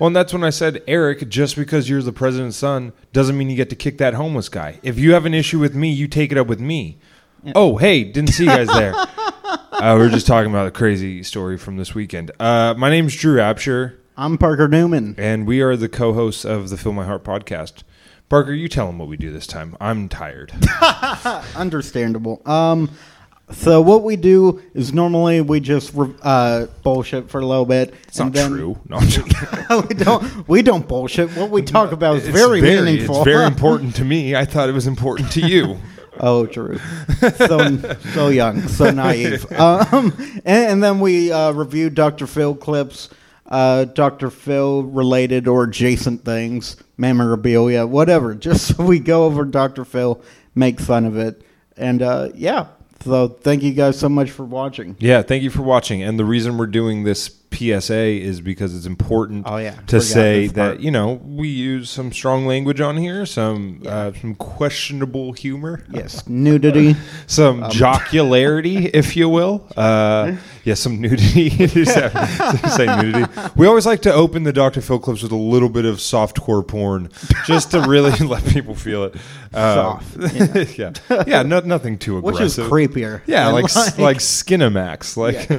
Well, and that's when I said, Eric, just because you're the president's son doesn't mean you get to kick that homeless guy. If you have an issue with me, you take it up with me. Oh, hey, didn't see you guys there. uh, we are just talking about a crazy story from this weekend. Uh, my name's Drew Absher, I'm Parker Newman. and we are the co-hosts of the Phil My Heart podcast. Parker, you tell them what we do this time. I'm tired. Understandable. Um, so what we do is normally we just uh, bullshit for a little bit. It's not true. No, we don't. We don't bullshit. What we talk about is It's very, meaningful. It's very important to me. I thought it was important to you. Oh, true. So so young, so naive. Um, and, and then we uh, review Dr. Phil clips, uh, Dr. Phil related or adjacent things, memorabilia, whatever. Just so we go over Dr. Phil, make fun of it, and uh, yeah. So thank you guys so much for watching. Yeah, thank you for watching. And the reason we're doing this PSA is because it's important Oh, yeah. to say that you know we use some strong language on here, some uh, some questionable humor, Yes, nudity. some Um, jocularity, if you will. Uh, yeah, some nudity. say nudity. We always like to open the Dr. Phil clips with a little bit of softcore porn, just to really let people feel it. Uh, Soft, yeah, yeah, no, nothing too aggressive. Which is creepier. Yeah, like like, like Skinamax, like.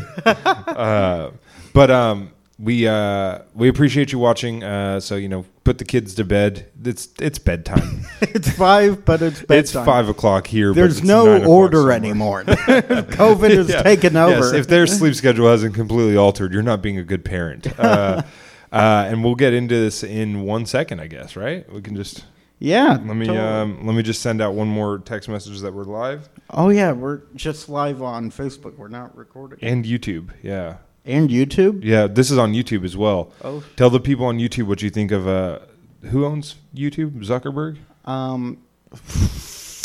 uh, but um, we uh, we appreciate you watching. Uh, so you know, put the kids to bed. It's it's bedtime. it's five, but it's bedtime. it's five o'clock here. There's no order somewhere. anymore. COVID has Yeah. taken over. Yes, if their sleep schedule hasn't completely altered, you're not being a good parent. Uh, uh, and we'll get into this in one second, I guess. Right? We can just yeah. let me totally. um, let me just send out one more text message that we're live Oh yeah, we're just live on Facebook. We're not recording. and YouTube. Yeah. And YouTube. Yeah, this is on YouTube as well. Oh. Tell the people on YouTube what you think of uh, who owns YouTube? Zuckerberg? Um,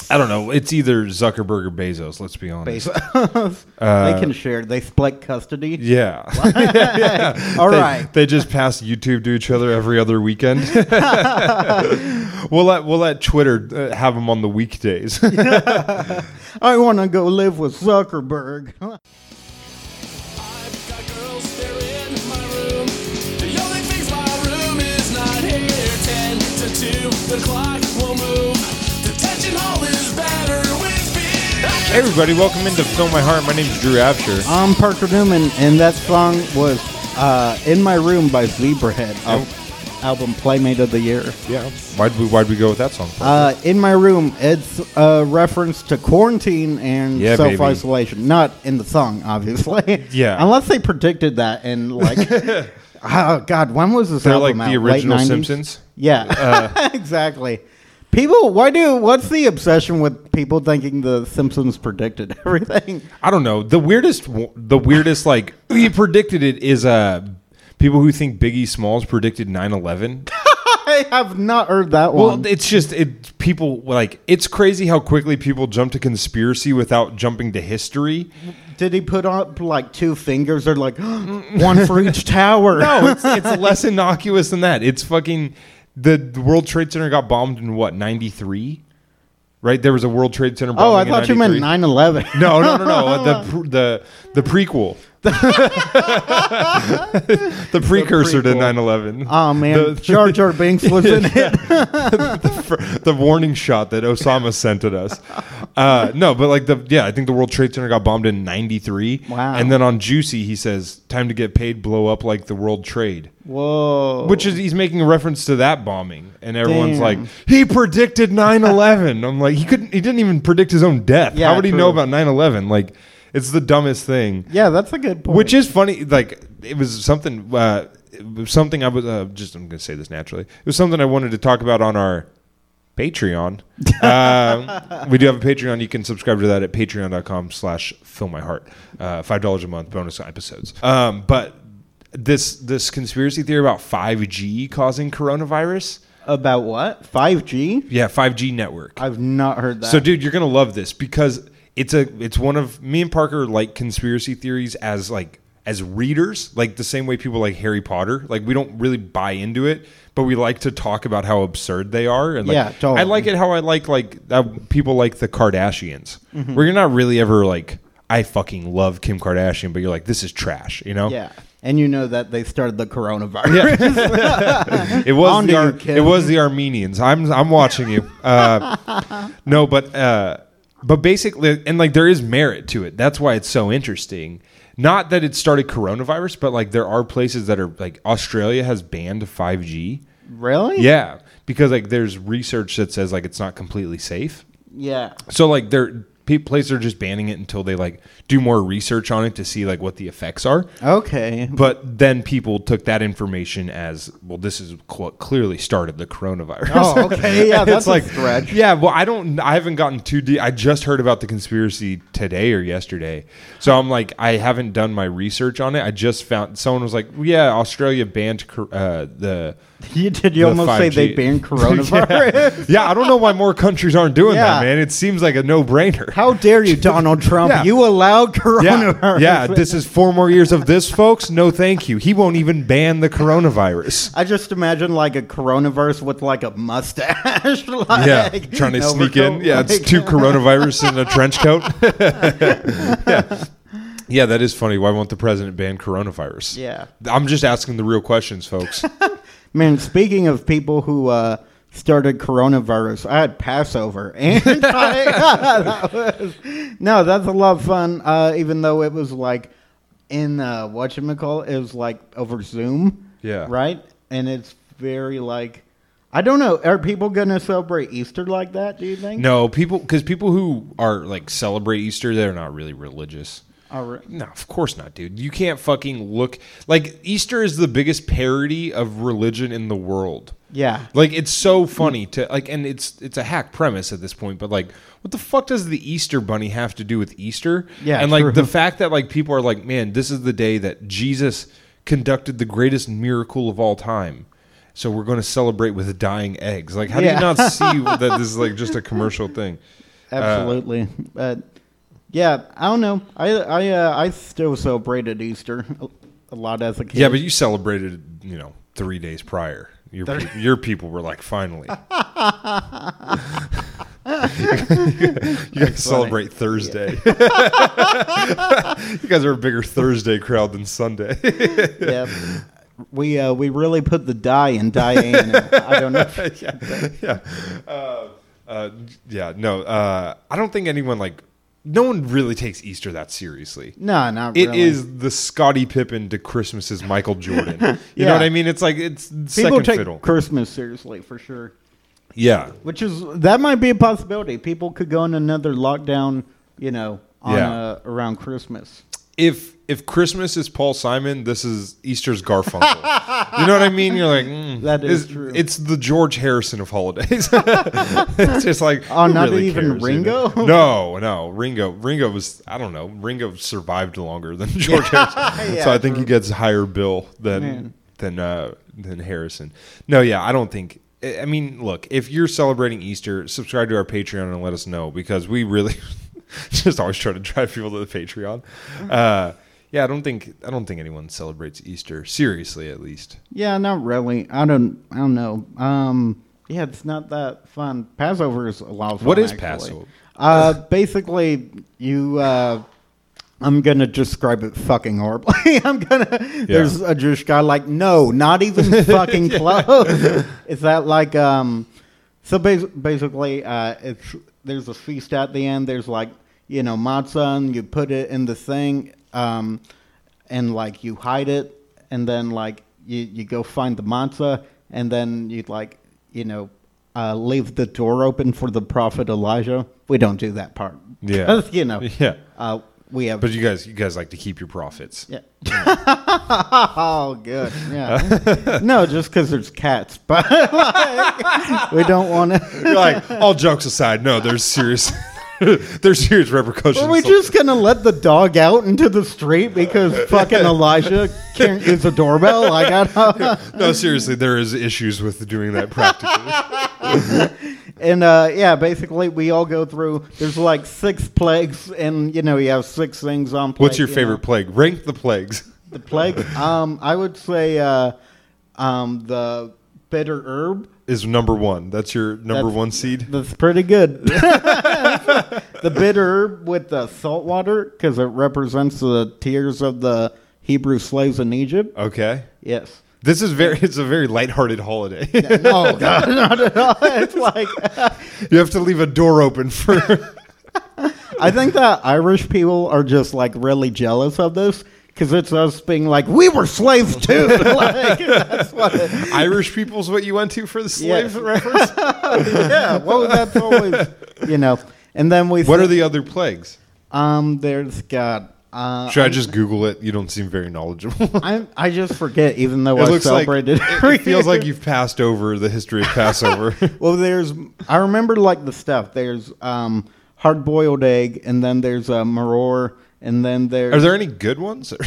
I don't know. It's either Zuckerberg or Bezos. Let's be honest. Bezos. Uh, they can share. They split custody. Yeah. All they, right. They just pass YouTube to each other every other weekend. we'll let we'll let Twitter uh, have them on the weekdays. I want to go live with Zuckerberg. Two, the clock will move. Detention hall is better with beer. hey everybody, welcome into Phil My Heart. My name's Drew Absher. I'm Parker Newman, and that song was uh, "In My Room" by Zebrahead, al- album Playmate of the Year. yeah. Why'd we why'd we go with that song? Uh, in my room, it's a reference to quarantine and Yeah, self isolation. Not in the song, obviously. Yeah. Unless they predicted that in like, oh god, when was this They're like album the out? Late original 90s? Simpsons. Yeah, exactly. People, why do? What's the obsession with people thinking the Simpsons predicted everything? I don't know. The weirdest, the weirdest, like he predicted it is uh people who think Biggie Smalls predicted 9-11. I have not heard that one. Well, it's just it. People like it's crazy how quickly people jump to conspiracy without jumping to history. Did he put up like two fingers? Or like one for each tower? No, it's it's less innocuous than that. It's fucking the, the World Trade Center got bombed in what ninety three, right? There was a World Trade Center. Oh, I bombing thought you meant 93. 9-11. No, no, no, no. the the the prequel. the precursor to 9-11. Oh man, The- Jar Jar Binks was in it. the, the warning shot that Osama sent at us. Uh, no, but like the yeah, I think the World Trade Center got bombed in '93. Wow. And then on Juicy, he says, "Time to get paid, blow up like the World Trade," Whoa. which is he's making a reference to that bombing, and everyone's Damn. like, "He predicted 9/11." I'm like, he couldn't, he didn't even predict his own death. Yeah, How would he know about 9/11? Like, it's the dumbest thing. yeah, that's a good point. Which is funny. Like it was something. Uh, it was something I was uh, just. I'm going to say this naturally. It was something I wanted to talk about on our Patreon. um, we do have a Patreon. You can subscribe to that at patreon.com/slash fill my heart. Uh, Five dollars a month, bonus episodes. Um, but this this conspiracy theory about 5G causing coronavirus. about what? 5G? Yeah, 5G network. I've not heard that. So, dude, you're gonna love this because it's a it's one of me and Parker like conspiracy theories as like as readers, like the same way people like Harry Potter. Like we don't really buy into it, but we like to talk about how absurd they are. And like, Yeah, totally. I like it how I like like uh, people like the Kardashians, Mm-hmm. where you're not really ever like I fucking love Kim Kardashian, but you're like this is trash, you know? yeah. and you know that they started the coronavirus. It was the Ar- it was the Armenians. I'm I'm watching you. Uh, no, but uh, but basically, and like there is merit to it. That's why it's so interesting. Not that it started coronavirus, but like there are places that are like Australia has banned 5G. really? Yeah, because like there's research that says like it's not completely safe. Yeah. So like they're places are just banning it until they like do more research on it to see like what the effects are. Okay. But then people took that information as well. This is what clearly started the coronavirus. Oh, okay. Yeah, that's a stretch. Yeah, well, I don't. I haven't gotten too deep. I just heard about the conspiracy today or yesterday, so I'm like, I haven't done my research on it. I just found someone was like, yeah, Australia banned uh, the. You did you the almost say they 5G. banned coronavirus? Yeah, I don't know why more countries aren't doing Yeah. that, man. It seems like a no brainer. How dare you, Donald Trump? Yeah. You allowed Yeah, coronavirus. yeah. This is four more years of this, folks. No, thank you. He won't even ban the coronavirus. I just imagine like a coronavirus with like a mustache. like, Yeah, trying to sneak in. Yeah, it's two coronavirus in a trench coat. yeah. yeah, that is funny. Why won't the president ban coronavirus? Yeah. I'm just asking the real questions, folks. Man, speaking of people who uh, started coronavirus, I had Passover, and I, that was, no, that's a lot of fun. Uh, even though it was like in uh, what you call it was like over Zoom. Yeah. Right, and it's very like. I don't know. Are people going to celebrate Easter like that? Do you think? no, people, because people who are like celebrate Easter, they're not really religious. No, of course not, dude. You can't fucking look like Easter is the biggest parody of religion in the world. Yeah. Like it's so funny to like, and it's it's a hack premise at this point. But like, what the fuck does the Easter Bunny have to do with Easter? Yeah, and like true. the fact that like people are like, man, this is the day that Jesus conducted the greatest miracle of all time. So we're going to celebrate with dying eggs. Like, how do you not see that this is like just a commercial thing? Uh, Absolutely. but yeah, I don't know. I I uh, I still celebrated Easter a, lot as a kid. Yeah, but you celebrated, you know, three days prior. Your pe- your people were like, finally. you guys celebrate Thursday. you guys are a bigger Thursday crowd than Sunday. yeah. We uh, we really put the die in Diane. I don't know. yeah, yeah, uh, uh, yeah. No, uh, I don't think anyone like. No one really takes Easter that seriously. No, not It really. is the Scottie Pippen to Christmas's Michael Jordan. You Yeah. know what I mean? It's like it's People second take fiddle. Christmas seriously for sure. Yeah, Which is that might be a possibility. People could go in another lockdown, you know, on Yeah. uh, around Christmas. If if Christmas is Paul Simon, this is Easter's Garfunkel. you know what I mean? You're like, mm, That is it's, true. It's the George Harrison of holidays. it's just like, Oh, not really even cares, you know? Ringo? No, no, Ringo. Ringo was I don't know. Ringo survived longer than George Harrison, Yeah, so I think he gets a higher bill than Man. than uh, than Harrison. No, yeah, I don't think. I mean, look, if you're celebrating Easter, subscribe to our Patreon and let us know because we really just always try to drive people to the Patreon. Uh, yeah, I don't think I don't think anyone celebrates Easter seriously, at least. Yeah, not really. I don't. I don't know. Um, yeah, it's not that fun. Passover is a lot of fun. What is actually. Passover? Uh, basically, you. Uh, I'm gonna describe it fucking horribly. I'm gonna. There's a Jewish guy like, no, not even fucking close. is that like um? So bas- basically, uh, it's there's a feast at the end. There's like you know matzah, and you put it in the thing, um, and like you hide it, and then like you you go find the matzah, and then you like you know uh, leave the door open for the prophet Elijah. We don't do that part. Yeah, you know. Yeah. Uh, we have. But you guys, you guys like to keep your profits. yeah. oh, good. Yeah. no, just because there's cats, but like, we don't want to. Like, all jokes aside, no, there's serious, there's serious repercussions. Are we just gonna let the dog out into the street because fucking Elijah can't use a doorbell? I don't. no, seriously, there is issues with doing that practically. And uh, yeah, basically we all go through. There's like six plagues, and you know you have six things on. Plate, What's your you favorite know. plague? Rank the plagues. The plague. um, I would say uh, um, the bitter herb. Is number one. That's your number That's- one seed. That's pretty good. the bitter herb with the salt water because it represents the tears of the Hebrew slaves in Egypt. Okay. Yes. This is very. It's a very lighthearted holiday. No, God, not at all. It's like you have to leave a door open for. I think that Irish people are just like really jealous of this because it's us being like we were slaves too. like, that's what. It, Irish people's what you went to for the slave Yes. reference. yeah. Well, that's always you know. And then we. What are the other plagues? Um. There's God. Uh, Should I just Google it? You don't seem very knowledgeable. I I just forget, even though it I looks like celebrated. it, it feels like you've passed over the history of Passover. Well, there's. I remember like the stuff. There's um hard boiled egg, and then there's a uh, maror, and then there's. Are there any good ones?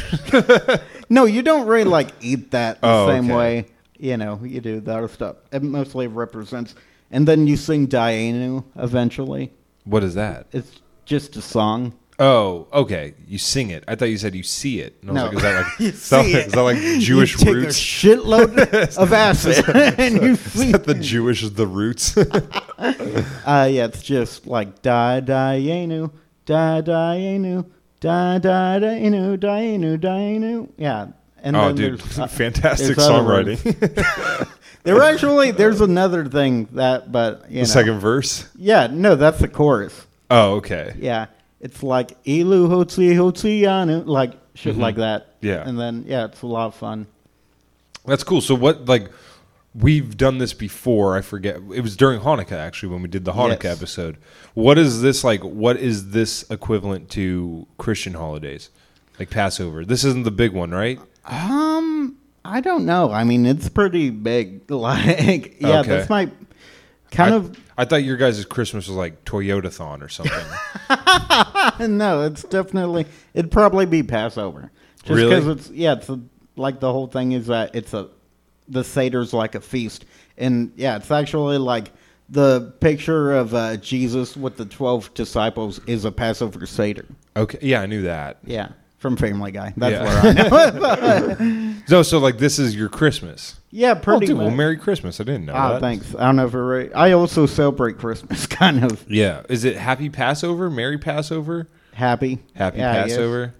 No, you don't really like eat that the Oh, same okay. way. You know, you do the other stuff. It mostly represents, and then you sing Dayenu eventually. what is that? It's just a song. Oh, okay. You sing it. I thought you said you see it. And I was No. like, is that like, is that, see is that like. Jewish you take roots? a shitload of acid, and you Is that the Jewish is the roots? Uh, yeah, it's just like da Dayenu, da Dayenu, da da Dayenu, Dayenu, Dayenu. Yeah. And oh, then dude, uh, fantastic songwriting. There actually there's another thing that, but you the know, second verse. yeah, no, that's the chorus. Oh, okay. Yeah, it's like ilu hotzi hotzianu, like shit like that. Mm-hmm. Yeah. and then yeah, it's a lot of fun. That's cool. So what like we've done this before, I forget. It was during Hanukkah actually when we did the Hanukkah Yes. episode. What is this like what is this equivalent to Christian holidays? Like Passover. This isn't the big one, right? Um, I don't know. I mean, it's pretty big. Like, yeah, Okay. this might kind I, of I thought your guys' Christmas was like Toyotathon or something. no. It's definitely it'd probably be Passover. Just Really? because it's yeah, it's a, like the whole thing is that it's a the seder's like a feast, and yeah, it's actually like the picture of uh, Jesus with the twelve disciples is a Passover seder. okay. Yeah, I knew that. Yeah, from Family Guy. That's Yeah. where I know. No, so like this is your Christmas. yeah, Oh, pretty dude, well. Merry Christmas. I didn't know Ah, that. thanks. I don't know if we're right. I also celebrate Christmas, kind of Yeah. Is it Happy Passover? Merry Passover? happy. Happy Yeah, Passover?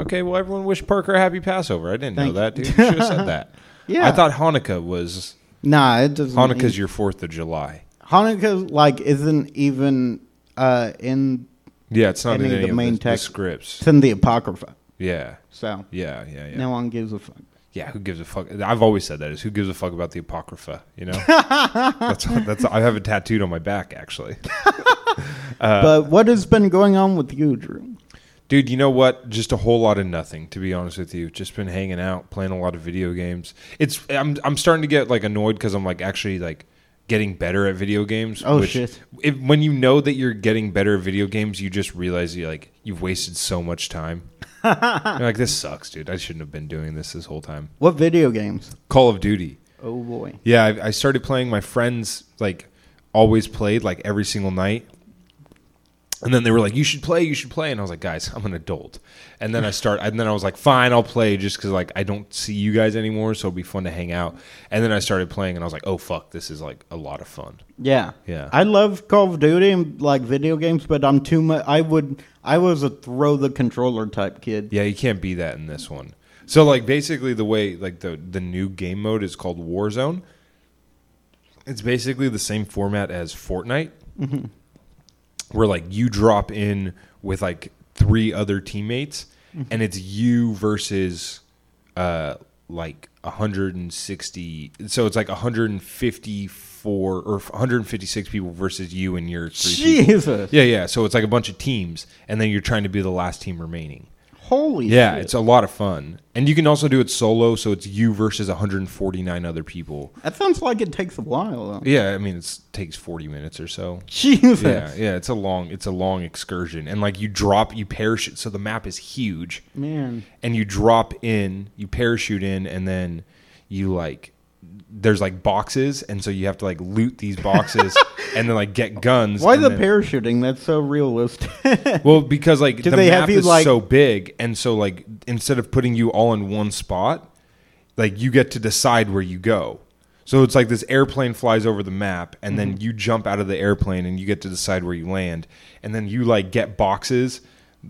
Okay, well, everyone wish Parker a happy Passover. I didn't know that, dude. You should have said that. Yeah. I thought Hanukkah was Nah, it doesn't. Hanukkah's mean- your Fourth of July. Hanukkah like isn't even uh, in Yeah, it's not Any in of any the of main the, the text. scripts. it's in the Apocrypha. Yeah, So yeah, yeah, yeah. no one gives a fuck. Yeah, who gives a fuck? I've always said that is who gives a fuck about the apocrypha. You know, that's that's. I have it tattooed on my back actually. Uh, but what has been going on with you, Drew? Dude, you know what? Just a whole lot of nothing, to be honest with you. Just been hanging out, playing a lot of video games. It's I'm I'm starting to get like annoyed because I'm like actually like getting better at video games. Oh, shit. If, when you know that you're getting better at video games, you just realize you like you've wasted so much time. You're like this sucks, dude. I shouldn't have been doing this this whole time. What video games? Call of Duty. Oh boy. Yeah, I, I started playing. My friends like always played like every single night, and then they were like, "You should play, you should play," and I was like, "Guys, I'm an adult." And then I start, and then I was like, "Fine, I'll play," just because like I don't see you guys anymore, so it'll be fun to hang out. And then I started playing, and I was like, "Oh fuck, this is like a lot of fun." Yeah. Yeah. I love Call of Duty and like video games, but I'm too much. I would. I was a throw the controller type kid. Yeah, you can't be that in this one. So like basically the way like the the new game mode is called Warzone. It's basically the same format as Fortnite. Where like you drop in with like three other teammates and it's you versus uh like 160 so it's like 154 or 156 people versus you and your three people. Jesus. Yeah, yeah. So it's like a bunch of teams, and then you're trying to be the last team remaining. Holy. Shit. Yeah, shit. it's a lot of fun, and you can also do it solo. So it's you versus 149 other people. That sounds like it takes a while though. Yeah, I mean it takes 40 minutes or so. Jesus. Yeah, yeah. It's a long, it's a long excursion, and like you drop, you parachute. So the map is huge, Man. and you drop in, you parachute in, and then you like. There's like boxes, and so you have to like loot these boxes, and then like get guns. Why the then- parachuting? That's so realistic. Well, because like Do the they map have you, is like- so big, and so like instead of putting you all in one spot, like you get to decide where you go. So it's like this airplane flies over the map, and then Mm-hmm. you jump out of the airplane, and you get to decide where you land, and then you like get boxes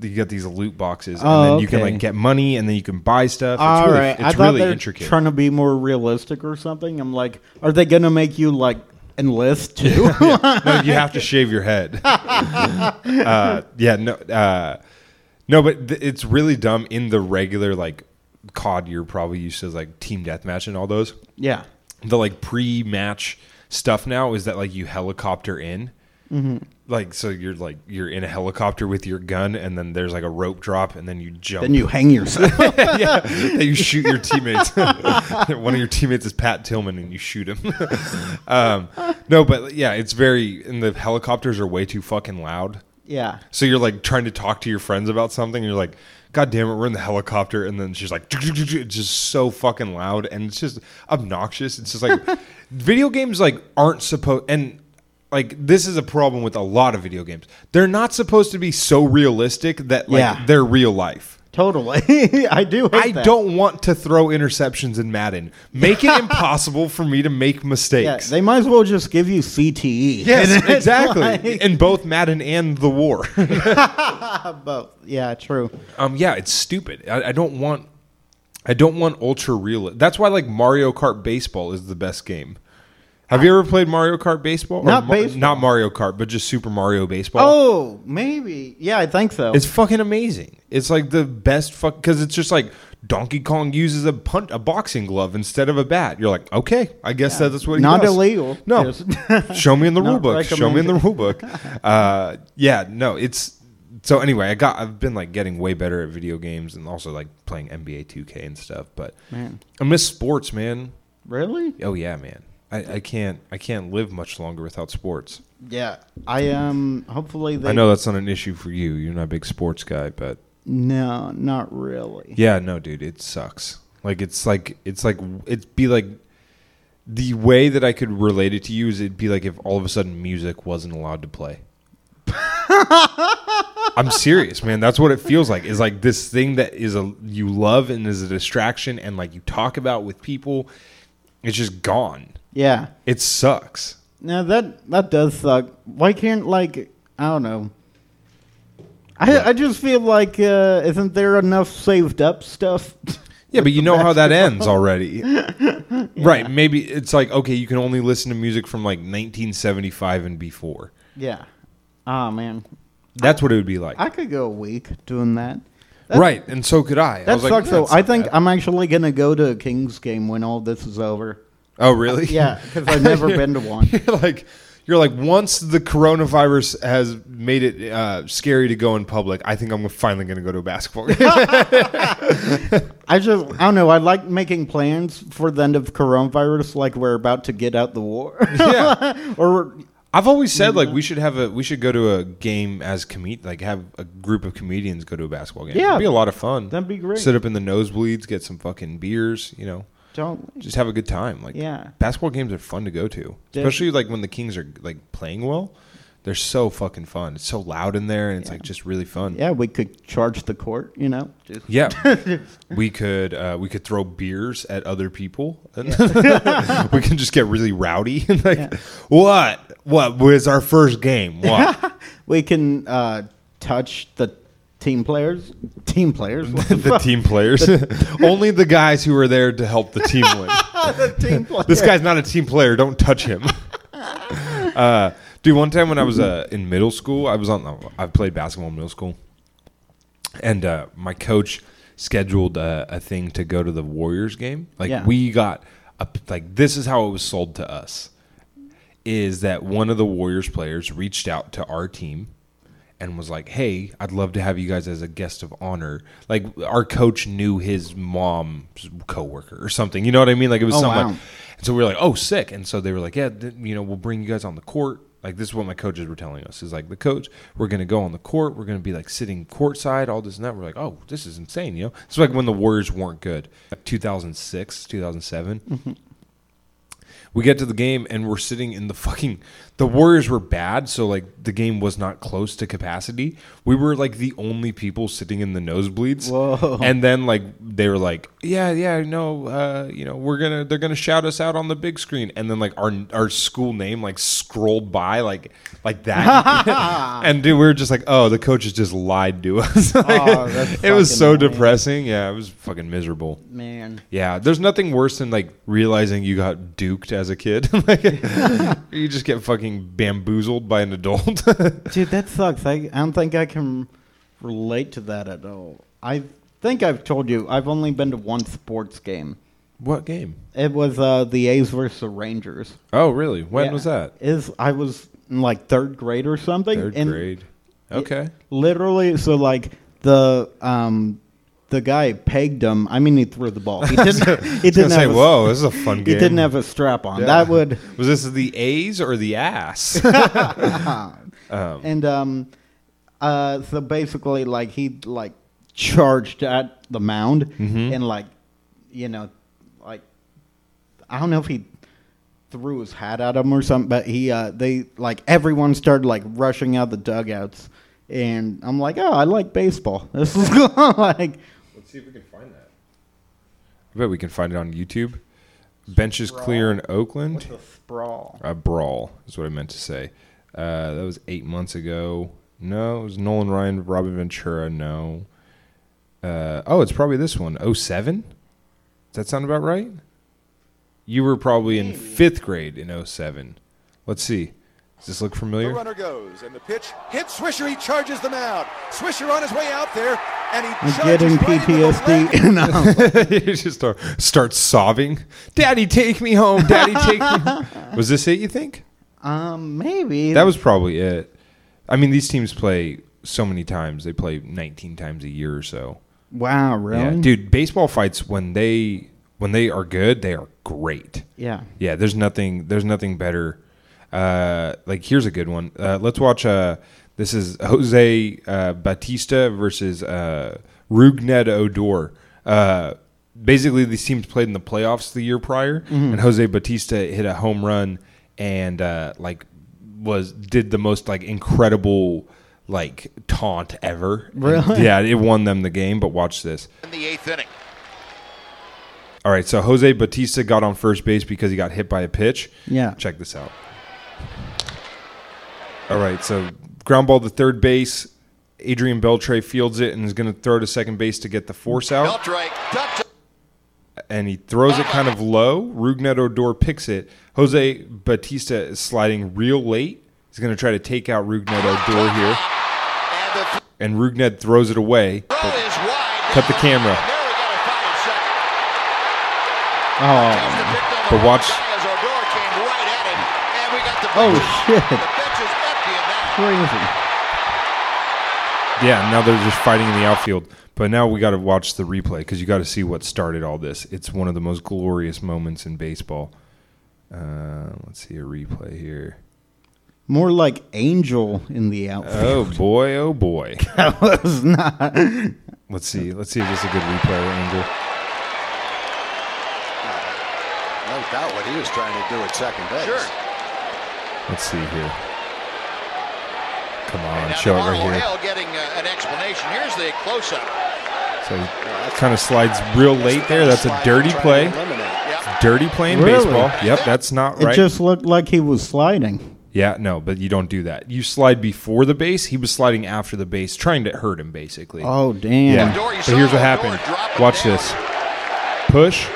you get these loot boxes, Oh, and then you can like get money, and then you can buy stuff. It's All really, right, it's I thought really they're intricate. trying to be more realistic or something. I'm like, are they gonna make you like enlist too? no, you have to shave your head. uh, yeah, no, uh, no, but th- it's really dumb in the regular like COD. You're probably used to like team deathmatch and all those. yeah. The like pre-match stuff now is that like you helicopter in. Mm-hmm. Like so, you're like you're in a helicopter with your gun, and then there's like a rope drop, and then you jump. Then you hang yourself. yeah, then you shoot your teammates. One of your teammates is Pat Tillman, and you shoot him. um, no, but yeah, it's very. And the helicopters are way too fucking loud. yeah. So you're like trying to talk to your friends about something. And you're like, God damn it, we're in the helicopter, and then she's like, it's just so fucking loud, and it's just obnoxious. It's just like video games like aren't supposed and. Like this is a problem with a lot of video games. They're not supposed to be so realistic that like Yeah. they're real life. Totally. I do. Hate I that. don't want to throw interceptions in Madden. Make it impossible for me to make Yeah, mistakes. they might as well just give you CTE. yes, it's exactly. like- in both Madden and the War. both. Yeah, true. um, yeah, it's stupid. I, I don't want. I don't want ultra real. That's why like Mario Kart Baseball is the best game. Have you ever played Mario Kart Baseball? Or Not Ma- baseball. Not Mario Kart, but just Super Mario Baseball. Oh, maybe. Yeah, I think so. It's fucking amazing. It's like the best fuck because it's just like Donkey Kong uses a punt a boxing glove instead of a bat. You're like, okay, I guess that's what he not does. illegal. No, Just- show me in the rule Not book. Show me in the rule book. Uh, yeah, no, it's so anyway. I got I've been like getting way better at video games and also like playing NBA 2K and stuff. But Man. I miss sports, man. really? Oh yeah, man. I, I can't I can't live much longer without sports. Yeah. I um. Hopefully they. I know that's not an issue for you. You're not a big sports guy, but No, not really. Yeah, no, dude, it sucks. Like it's like it's like it'd be like the way that I could relate it to you is it'd be like if all of a sudden music wasn't allowed to play. I'm serious, man. That's what it feels like. Is like this thing that is a you love and is a distraction and like you talk about with people, it's just gone. Yeah. It sucks. Now that that does suck. Why can't like I don't know. I I just feel like uh, isn't there enough saved up stuff? Yeah, but you know how that ends already. Right. Maybe it's like, okay, you can only listen to music from like 1975 and before. yeah. Ah man, That's what it would be like. I could go a week doing that. That- right, and so could I. I That like, sucks though. I think bad." I'm actually gonna go to a Kings game when all this is over. Oh, really? Yeah, because I've never been to one. you're like, you're like, once the coronavirus has made it uh, scary to go in public, I think I'm finally going to go to a basketball game. I just I don't know. I like making plans for the end of coronavirus, like we're about to get out the war. yeah, or I've always said like we should have a we should go to a game as comed like have a group of comedians go to a basketball game. Yeah. it'd be a lot of fun. that'd be great. Sit up in the nosebleeds, get some fucking beers, you know, Don't just have a good time. Like, Yeah. basketball games are fun to go to, especially like when the Kings are like playing well. They're so fucking fun. It's so loud in there, and it's like just really fun. yeah, we could charge the court. You know, just Yeah, we could uh, we could throw beers at other people. And we can just get really rowdy. like, what? What was our first game? What? we can uh, touch the team players. Team players. The, team players, only the guys who are there to help the team win. The team players. this guy's not a team player. Don't touch him. uh, dude, one time when I was uh, in middle school, I was on. I played basketball in middle school, and uh, my coach scheduled uh, a thing to go to the Warriors game. Like Yeah. we got a, like this is how it was sold to us. Is that one of the Warriors players reached out to our team and was like, "Hey, I'd love to have you guys as a guest of honor." Like our coach knew his mom's coworker or something. You know what I mean? Like it was Oh, something. wow. Like, and so we were like, "Oh, sick!" And so they were like, "Yeah, th- you know, we'll bring you guys on the court." Like this is what my coaches were telling us is like the coach, we're gonna go on the court, we're gonna be like sitting courtside, all this and that. We're like, oh, this is insane, you know. It's like when the Warriors weren't good, 2006, 2007. Mm-hmm. We get to the game and we're sitting in the fucking. The Warriors were bad, so like the game was not close to capacity. We were like the only people sitting in the nosebleeds. Whoa. And then like they were like, yeah, yeah, no, uh, you know, we're gonna they're gonna shout us out on the big screen, and then like our our school name like scrolled by like like that, and dude, we were just like, oh, the coaches just lied to us. Like, Oh, that's it was so annoying. depressing. Yeah, it was fucking miserable. Man. Yeah, there's nothing worse than like realizing you got duked as a kid. like, you just get fucking bamboozled by an adult. Dude, that sucks. I, I don't think I can relate to that at all. I think I've told you I've only been to one sports game. what game? It was uh, the A's versus the Rangers. Oh, really? When Yeah. was that? Is I was in like third grade or something. Third grade. Okay. Literally, so like the um the guy pegged him. I mean, he threw the ball. He didn't. he I was gonna didn't say, a- whoa, this is a fun game." He didn't have a strap on. Yeah. That would. Was this the A's or the ass? And um, uh, so basically, like he like charged at the mound Mm-hmm. and like, you know, like I don't know if he threw his hat at him or something, but he uh, they like everyone started like rushing out the dugouts, and I'm like, oh, I like baseball. This is like, see if we can find that. I bet we can find it on YouTube. Benches clear in Oakland. the sprawl. A brawl is what I meant to say. Uh, that was eight months ago. No, it was Nolan Ryan, Robin Ventura. No. Uh, oh, it's probably this one. 07? Does that sound about right? You were probably in fifth grade in 07. Let's see. Does this look familiar? The runner goes, and the pitch hits Swisher. He charges the mound. Swisher on his way out there, and he I'm charges getting right into the leg. PTSD. no. you just start, start sobbing. Daddy, take me home. Daddy, take me home. Was this it, you think? um, maybe That was probably it. I mean, these teams play so many times. They play 19 times a year or so. wow, really, Yeah, dude, baseball fights when they when they are good, they are great. Yeah. Yeah, there's nothing there's nothing better. Uh, like here's a good one. Uh, let's watch. Uh, this is Jose uh, Bautista versus uh, Rougned Odor. Uh, basically, these teams played in the playoffs the year prior, and Jose Bautista hit a home run and uh, like was did the most like incredible like taunt ever. And, Really? yeah, it won them the game. But watch this. in the eighth inning. All right, so Jose Bautista got on first base because he got hit by a pitch. Yeah. Check this out. All right, so ground ball to third base. Adrian Beltre fields it and is going to throw to second base to get the force out. Beltre. And he throws it kind of low. Rougned Odor picks it. Jose Bautista is sliding real late. He's going to try to take out Rougned Odor here. And the th- And Rougned throws it away. throw is wide. Cut the camera. And there we got a five second. Oh, He's the victim of But watch- play As Odor came right at him, and we got the oh shit, The bench is empty in that. Crazy. Yeah, now they're just fighting in the outfield. But now we got to watch the replay because you got to see what started all this. It's one of the most glorious moments in baseball. Uh, let's see a replay here. More like Angel in the outfield. Oh boy, oh boy. That was not. Let's see. Let's see if this is a good replay, Angel. No doubt what he was trying to do at second base. Sure. Let's see here. Come on, Now show it right Marvel here. Getting uh, an explanation. Here's the close-up. So he kind of slides real late there. That's a dirty play. Yep. Dirty play in Really? baseball. Yep, that's not right. It just looked like he was sliding. Yeah, no, but you don't do that. You slide before the base. He was sliding after the base, trying to hurt him, basically. Oh damn! yeah. But here's what happened. Watch this. Push.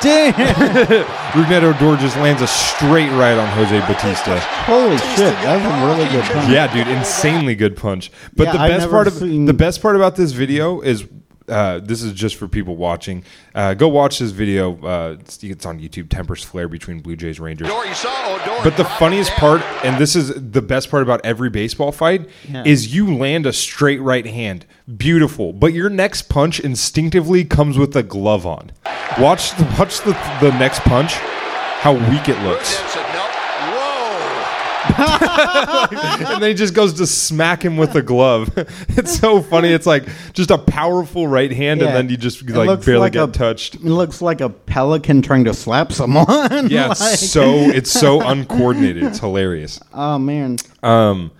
Damn! Rougned Odor just lands a straight right on Jose Bautista. Holy shit! That was a really good punch. Yeah, dude, insanely good punch. But Yeah, the best part of seen- the best part about this video is uh, this is just for people watching. Uh, go watch this video. Uh, it's, it's on YouTube. Tempers flare between Blue Jays Rangers. Odor, you saw Odor But the funniest part, and this is the best part about every baseball fight, Yeah. is you land a straight right hand. Beautiful. But your next punch instinctively comes with a glove on. Watch the, watch the, the next punch, how weak it looks. Rudin said, no. Whoa. and then he just goes to smack him with the glove. it's so funny. It's like just a powerful right hand, Yeah. and then you just It like barely like get a- touched. It looks like a pelican trying to slap someone. Yeah, Like- it's so it's so uncoordinated. It's hilarious. oh man. Um,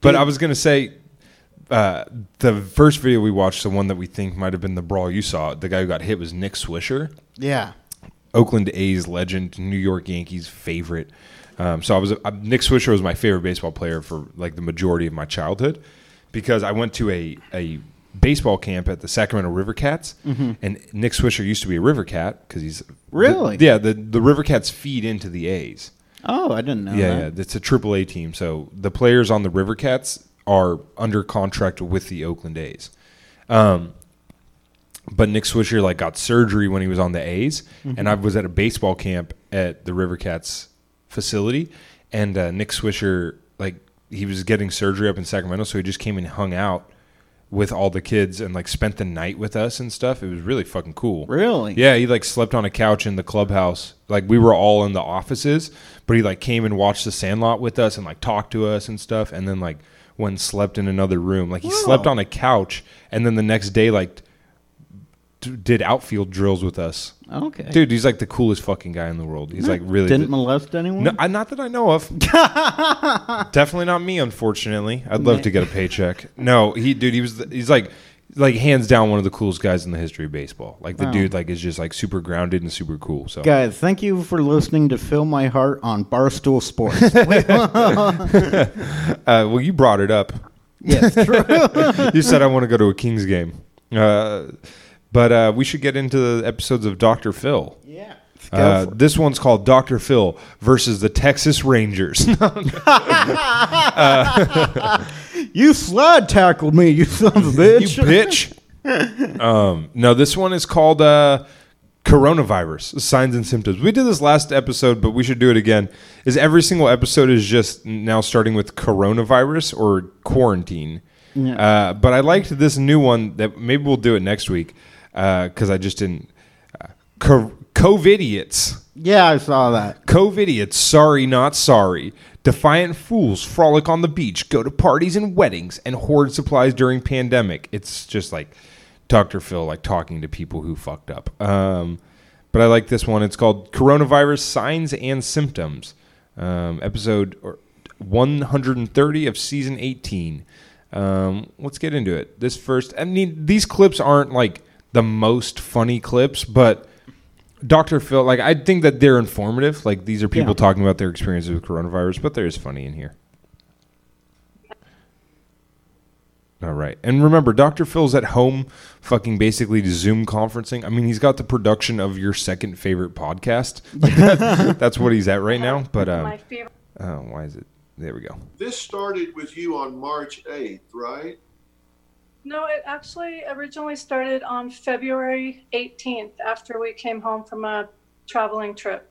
but I was gonna say, uh, the first video we watched, the one that we think might have been the brawl you saw, the guy who got hit was Nick Swisher, Yeah. Oakland A's legend, New York Yankees favorite. Um, so I was uh, Nick Swisher was my favorite baseball player for like the majority of my childhood because I went to a a baseball camp at the Sacramento River Cats, and Nick Swisher used to be a River Cat because he's Really? the- yeah the the River Cats feed into the A's. Oh, I didn't know. Yeah, that. yeah, it's a triple A team. So the players on the River Cats are under contract with the Oakland A's. Um, but Nick Swisher like got surgery when he was on the A's, and I was at a baseball camp at the River Cats facility, and uh, Nick Swisher like he was getting surgery up in Sacramento, so he just came and hung out with all the kids and like spent the night with us and stuff. It was really fucking cool. Really? Yeah, he like slept on a couch in the clubhouse. Like we were all in the offices, but he like came and watched the Sandlot with us and like talked to us and stuff. And then like went and slept in another room. Like he slept on a couch, and then the next day like did outfield drills with us. Okay. Dude, he's like the coolest fucking guy in the world. He's like really. Didn't molest anyone? no, I, not that I know of. Definitely not me, unfortunately. I'd love to get a paycheck. No, he, dude, he was. the- He's like, like hands down one of the coolest guys in the history of baseball. Like the Wow. dude, like is just like super grounded and super cool. So Guys, thank you for listening to Phil My Heart on Barstool Sports. Uh, well, you brought it up. yes, true. You said I want to go to a Kings game. Uh, but uh, we should get into the episodes of Dr. Phil. yeah. Uh, this one's called Dr. Phil versus the Texas Rangers. you slide tackled me, you son of a you bitch. bitch. um, no, this one is called uh, coronavirus signs and symptoms. We did this last episode, but we should do it again. Is every single episode is just now starting with coronavirus or quarantine? Uh, but I liked this new one that maybe we'll do it next week because I just didn't. Uh, co- COVIDiots. Yeah, I saw that. COVIDiots, sorry, not sorry. Defiant fools frolic on the beach, go to parties and weddings, and hoard supplies during pandemic. It's just like Dr. Phil, like talking to people who fucked up. Um, but I like this one. It's called Coronavirus Signs and Symptoms, um, episode 130 of season 18. Um, let's get into it. This first, I mean, these clips aren't like the most funny clips, but Dr. Phil, like I think that they're informative. Like these are people Yeah. talking about their experiences with coronavirus, but there is funny in here. All right. And remember, Dr. Phil's at home fucking basically Zoom conferencing. I mean, he's got the production of your second favorite podcast. Like, that- that's what he's at right now. But um my oh, why is it? There we go. This started with you on March 8th, right? No, it actually originally started on February 18th after we came home from a traveling trip.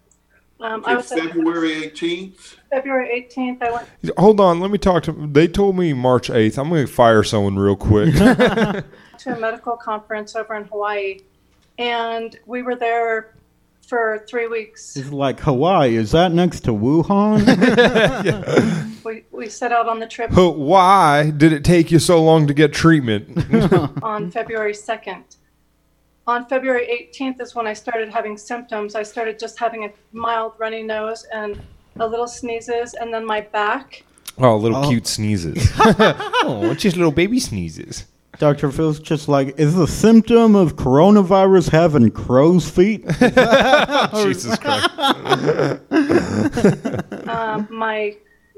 Um, I was at February 18th. February 18th. I went Hold on, let me talk to They told me March 8th. I'm going to fire someone real quick. to a medical conference over in Hawaii, and we were there for three weeks. It's like Hawaii. Is that next to Wuhan? We we set out on the trip but why did it take you so long to get treatment? on February 2nd. On February 18th is when I started having symptoms. I started just having a mild runny nose and a little sneezes, and then my back. oh, little oh. cute sneezes. oh, just little baby sneezes. Dr. Phil's just like, is the symptom of coronavirus having crow's feet? Jesus Christ. Um, my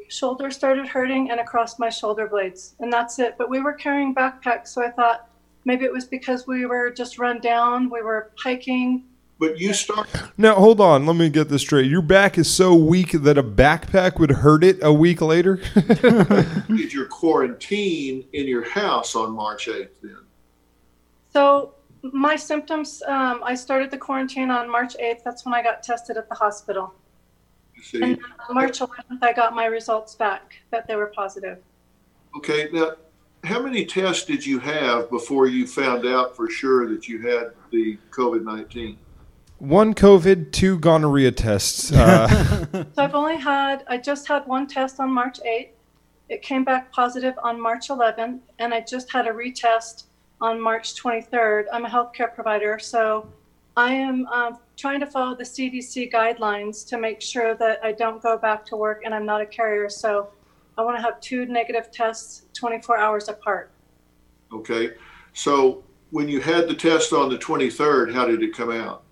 shoulder started hurting and across my shoulder blades, and that's it. But we were carrying backpacks, so I thought maybe it was because we were just run down. We were hiking. But you started Now, hold on. Let me get this straight. Your back is so weak that a backpack would hurt it a week later? Did your quarantine in your house on March 8th then. So my symptoms. Um, I started the quarantine on March 8th. That's when I got tested at the hospital. You see? And on March 11th, I got my results back that they were positive. Okay, now, how many tests did you have before you found out for sure that you had the COVID 19? One COVID, two gonorrhea tests. Uh, So I've only had, I just had one test on March 8th. It came back positive on March 11th, and I just had a retest on March 23rd. I'm a healthcare provider, so I am um, trying to follow the CDC guidelines to make sure that I don't go back to work and I'm not a carrier. So I want to have two negative tests 24 hours apart. Okay. So when you had the test on the 23rd, how did it come out?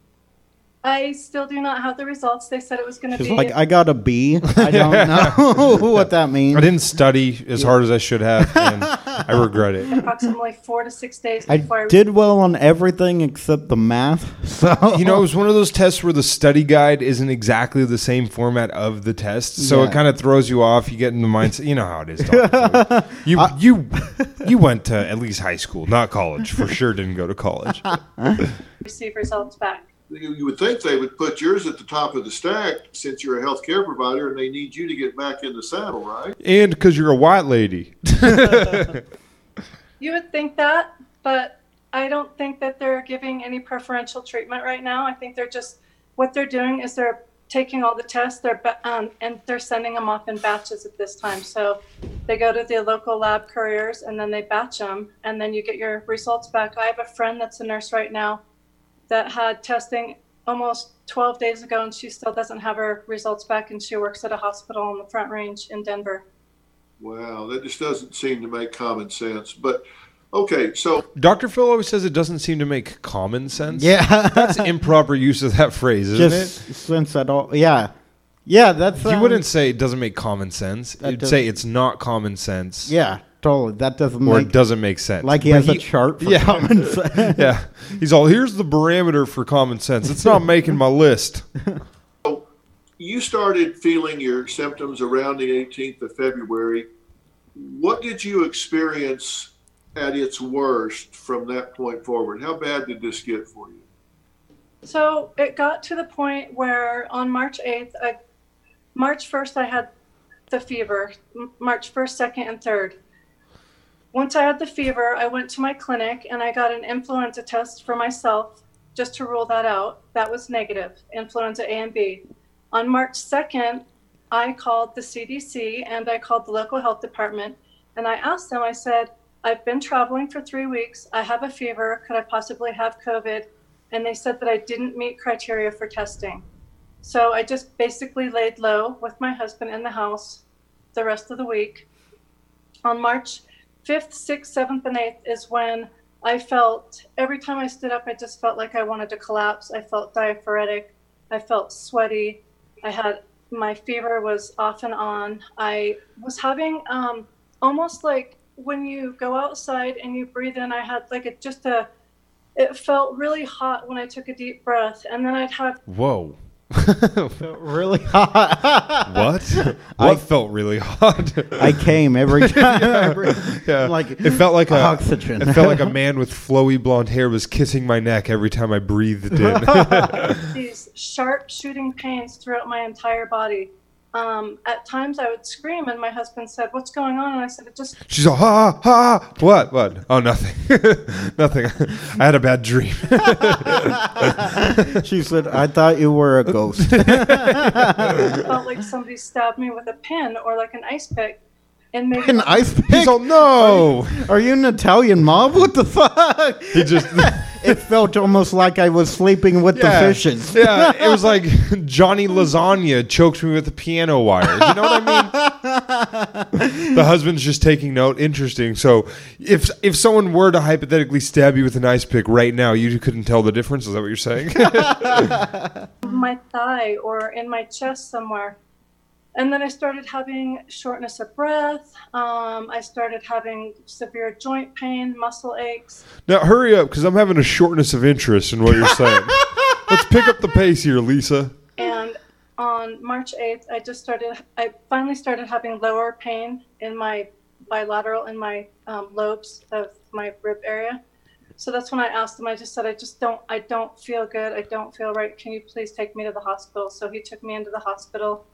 I still do not have the results. They said it was going to be. like, I got a B. I don't know what that means. I didn't study as hard as I should have, and I regret it. approximately four to six days I before I, did well on everything except the math. So You know, it was one of those tests where the study guide isn't exactly the same format of the test, so Yeah. it kind of throws you off. You get in the mindset. You know how it is. Dr. Phil. You you you went to at least high school, not college. For sure, didn't go to college. receive results back. You, you would think they would put yours at the top of the stack since you're a healthcare provider and they need you to get back in the saddle, right? And because you're a white lady. You would think that, but I don't think that they're giving any preferential treatment right now. I think they're just what they're doing is they're taking all the tests, they're um, and they're sending them off in batches at this time. So they go to the local lab couriers and then they batch them, and then you get your results back. I have a friend that's a nurse right now that had testing almost 12 days ago, and she still doesn't have her results back, and she works at a hospital on the Front Range in Denver. Wow, that just doesn't seem to make common sense. But okay, so Dr. Phil always says it doesn't seem to make common sense. yeah, That's improper use of that phrase, isn't just since that all yeah, yeah. That's? You um, wouldn't say it doesn't make common sense. You'd say it's not common sense. Yeah, totally. That doesn't Or make it doesn't make sense. like he But has a chart for yeah. common sense. yeah. He's all, here's the parameter for common sense. It's not making my list. you started feeling your symptoms around the 18th of February. What did you experience at its worst from that point forward? How bad did this get for you? So it got to the point where on March 8th, I, March 1st, I had the fever, March 1st, 2nd, and 3rd. Once I had the fever, I went to my clinic and I got an influenza test for myself just to rule that out. That was negative, influenza A and B. On March 2nd, I called the CDC and I called the local health department and I asked them, I said, I've been traveling for three weeks. I have a fever. Could I possibly have COVID? and they said that I didn't meet criteria for testing. So I just basically laid low with my husband in the house the rest of the week. On March 5th, 6th, 7th, and 8th is when I felt every time I stood up, I just felt like I wanted to collapse. I felt diaphoretic. I felt sweaty. I had my fever was off and on. I was having um, almost like when you go outside and you breathe in, I had like a, just a it felt really hot when I took a deep breath, and then I'd have Whoa. Really hot. What? what felt really hot? I came every time. every- yeah. like it felt like a oxygen. It felt like a man with flowy blonde hair was kissing my neck every time I breathed in. these sharp shooting pains throughout my entire body. Um, at times, I would scream, and my husband said, "What's going on?" And I said, "It just She's all ha ha. ha. What? What? Oh, nothing. nothing. I had a bad dream. she said, "I thought you were a ghost." felt like somebody stabbed me with a pin or like an ice pick." And maybe An ice pick? He's all no. Are you an Italian mob? What the fuck? He just It felt almost like I was sleeping with yeah, the fishes. yeah. It was like Johnny Lasagna choked me with the piano wires. You know what I mean? the husband's just taking note. Interesting. So if if someone were to hypothetically stab you with an ice pick right now, you couldn't tell the difference. Is that what you're saying? my thigh or in my chest somewhere. And then I started having shortness of breath. Um, I started having severe joint pain, muscle aches. now hurry up, because I'm having a shortness of interest in what you're saying. Let's pick up the pace here, Lisa. And on March 8th, I just started, I finally started having lower pain in my bilateral, in my um, lobes of my rib area. So that's when I asked him, I just said, I just don't, I don't feel good. I don't feel right. Can you please take me to the hospital? So he took me into the hospital.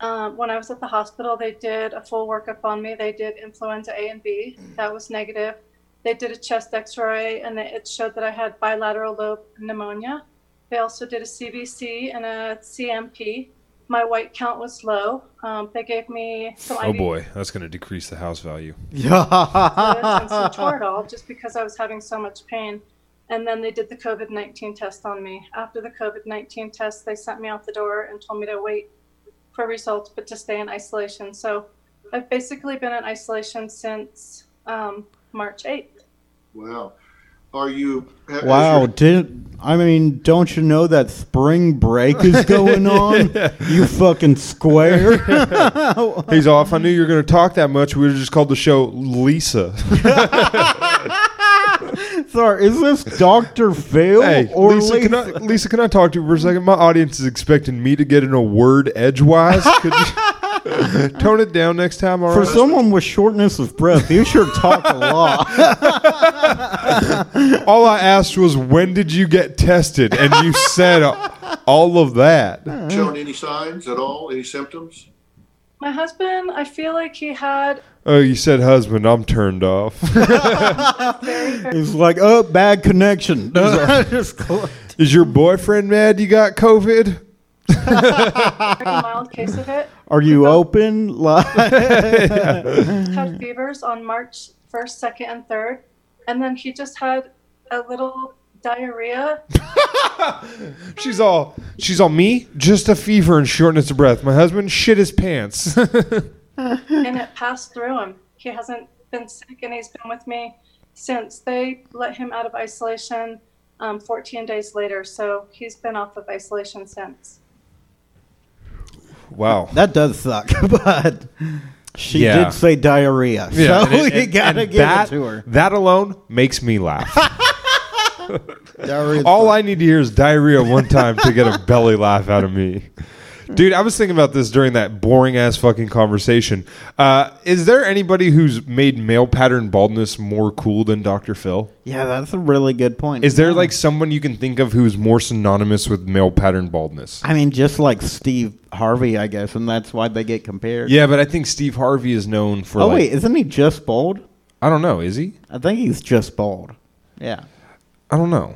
Um, when I was at the hospital, they did a full workup on me. They did influenza A and B. That was negative. They did a chest x ray and they, it showed that I had bilateral lobe pneumonia. They also did a CBC and a CMP. My white count was low. Um, they gave me some Oh IV boy, that's going to decrease the house value. fluids and some Toradol just because I was having so much pain. And then they did the COVID 19 test on me. After the COVID 19 test, they sent me out the door and told me to wait for results, but to stay in isolation. So I've basically been in isolation since um, March 8th. Wow. Are you? Wow, your- did I mean? Don't you know that spring break is going on? You fucking square. He's off. I knew you were going to talk that much. We would have just called the show Lisa. Sorry, is this Doctor Phil hey, or Lisa, can I, Lisa? Lisa, can I talk to you for a second? My audience is expecting me to get in a word edgewise. Could you tone it down next time? All For right? someone with shortness of breath, you sure talk a lot. All I asked was, when did you get tested? And you said all of that. shown any signs at all? Any symptoms? My husband, I feel like he had Oh, you said husband. I'm turned off. very, very He's like, oh, bad connection. Is your boyfriend mad you got COVID? mild case of it. Are you open? Like, had fevers on March 1st, 2nd, and 3rd. And then he just had a little diarrhea. She's all she's all me, just a fever and shortness of breath. My husband shit his pants. And it passed through him. He hasn't been sick, and he's been with me since they let him out of isolation um, 14 days later. So he's been off of isolation since. wow. that does suck, but she Yeah. did say diarrhea. Yeah, so and it- you and- gotta and give that, it to her. That alone makes me laugh. Diarrhea's All I need to hear is diarrhea one time to get a belly laugh out of me. Dude, I was thinking about this during that boring ass fucking conversation. Uh, is there anybody who's made male pattern baldness more cool than Dr. Phil? Yeah, that's a really good point. Is there like someone you can think of who's more synonymous with male pattern baldness? I mean, just like Steve Harvey, I guess, and that's why they get compared. Yeah, but I think Steve Harvey is known for. Oh like, wait, isn't he just bald? I don't know. Is he? I think he's just bald. Yeah. I don't know.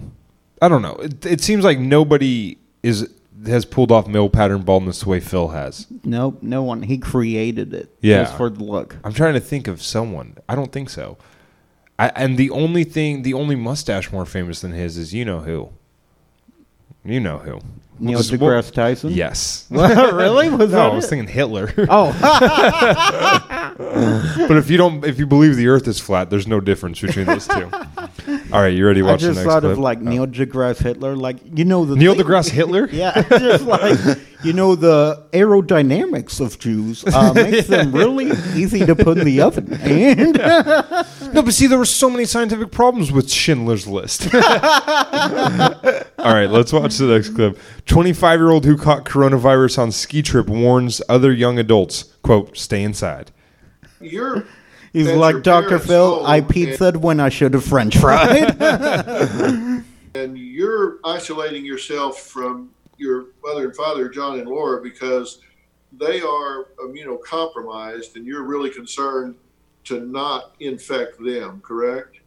I don't know. It, it seems like nobody is has pulled off male pattern baldness the way Phil has. Nope, no one. He created it. Yeah. Just for the look. I'm trying to think of someone. I don't think so. I, and the only thing, the only mustache more famous than his is you know who. You know who. Neil just- deGrasse Tyson? Yes. really? Was no, I was it? thinking Hitler. Oh, but if you don't, if you believe the Earth is flat, there's no difference between those two. All right, you ready to I watch the just next thought clip? of like Oh. Neil deGrasse Hitler, like you know the Neil thing- deGrasse Hitler. Yeah, just like you know the aerodynamics of Jews uh, makes them really easy to put in the oven, and No, but see, there were so many scientific problems with Schindler's List. All right, let's watch the next clip. 25 year old who caught coronavirus on ski trip warns other young adults, quote, stay inside. You're he's As like Doctor Phil. I and- pizzaed when I should have French fried. and you're isolating yourself from your mother and father, John and Laura, because they are immunocompromised, and you're really concerned to not infect them. Correct?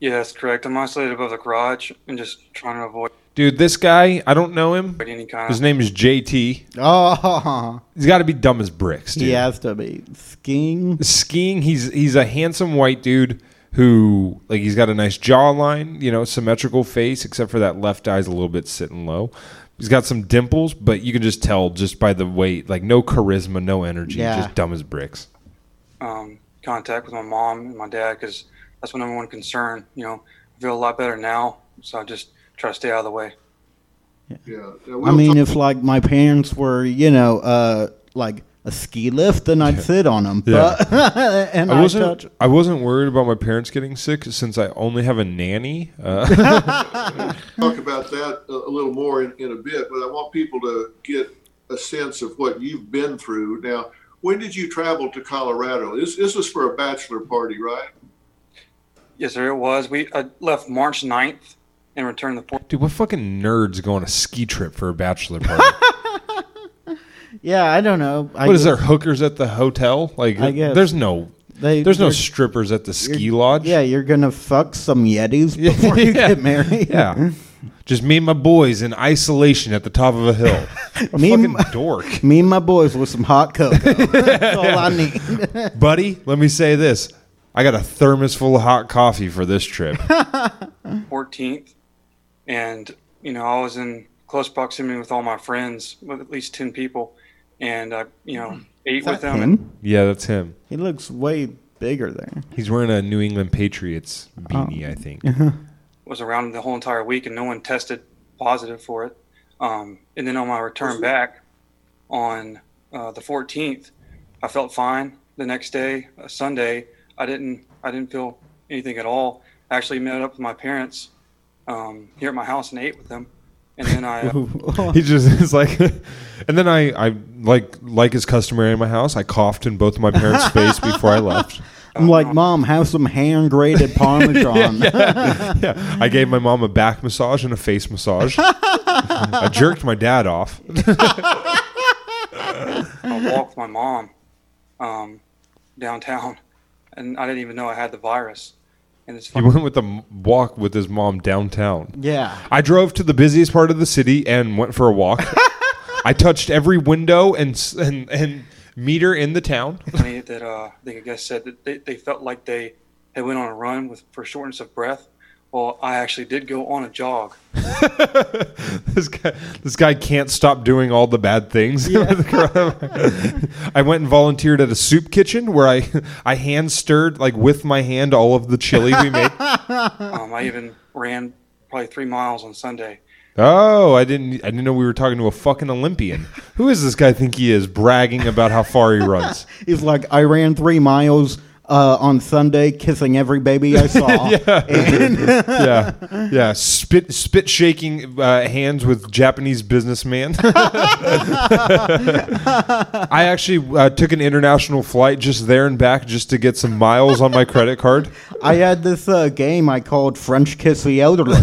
Yeah, that's correct. I'm isolated above the garage and just trying to avoid Dude, this guy, I don't know him. any kind His of. name is JT. oh, He's got to be dumb as bricks, dude. he has to be skiing. skiing he's he's a handsome white dude who like he's got a nice jawline you know symmetrical face except for that left eye's a little bit sitting low he's got some dimples but you can just tell just by the weight like no charisma no energy Yeah. just dumb as bricks um, contact with my mom and my dad because that's my number one concern. You know, I feel a lot better now, so I just try to stay out of the way. Yeah. Now, I mean, talk- if like my parents were, you know, uh, like a ski lift, then I'd sit on them. But and I I wasn't. touch. I wasn't worried about my parents getting sick since I only have a nanny. Uh, talk about that a, a little more in, in a bit, but I want people to get a sense of what you've been through. Now, when did you travel to Colorado? This, this was for a bachelor party, right? Yes, sir. It was. We I left March 9th and returned the 4th. dude, what fucking nerds go on a ski trip for a bachelor party? Yeah, I don't know. I what is there hookers at the hotel? Like, I guess. there's no. They, There's no strippers at the ski lodge. Yeah, you're gonna fuck some Yetis before you Yeah. get married. Yeah. Just me and my boys in isolation at the top of a hill. A Me and fucking my- dork. Me and my boys with some hot cocoa. That's all I need. Buddy, let me say this. I got a thermos full of hot coffee for this trip. 14th, and you know I was in close proximity with all my friends, with at least 10 people, and I you know ate with them. And him? yeah, that's him. He looks way bigger there. He's wearing a New England Patriots beanie, I think. was around the whole entire week, and no one tested positive for it. Um, and then on my return back on uh, the 14th, I felt fine. The next day, uh, Sunday, I didn't I didn't feel anything at all. I actually met up with my parents um, here at my house and ate with them. And then I uh, He just is like, and then I, I like like is customary in my house. I coughed in both of my parents' face before I left. I'm like, Mom, have some hand grated Parmesan. Yeah, I gave my mom a back massage and a face massage. I jerked my dad off. I walked my mom um, downtown, and I didn't even know I had the virus. And it's He went with a walk with his mom downtown. Yeah. I drove to the busiest part of the city and went for a walk. I touched every window and s- and and meter in the town. funny that uh, the guest said that they, they felt like they had went on a run with for shortness of breath. Well, I actually did go on a jog. this guy, this guy can't stop doing all the bad things. I went and volunteered at a soup kitchen where I I hand stirred like with my hand all of the chili we made. Um, I even ran probably three miles on Sunday. Oh, I didn't I didn't know we were talking to a fucking Olympian. Who is this guy think he is bragging about how far he runs? He's like, I ran three miles uh, on Sunday, kissing every baby I saw. And- yeah, yeah. Spit, spit shaking uh, hands with Japanese businessman. I actually uh, took an international flight just there and back just to get some miles on my credit card. I had this uh, game I called French Kiss the Elderly.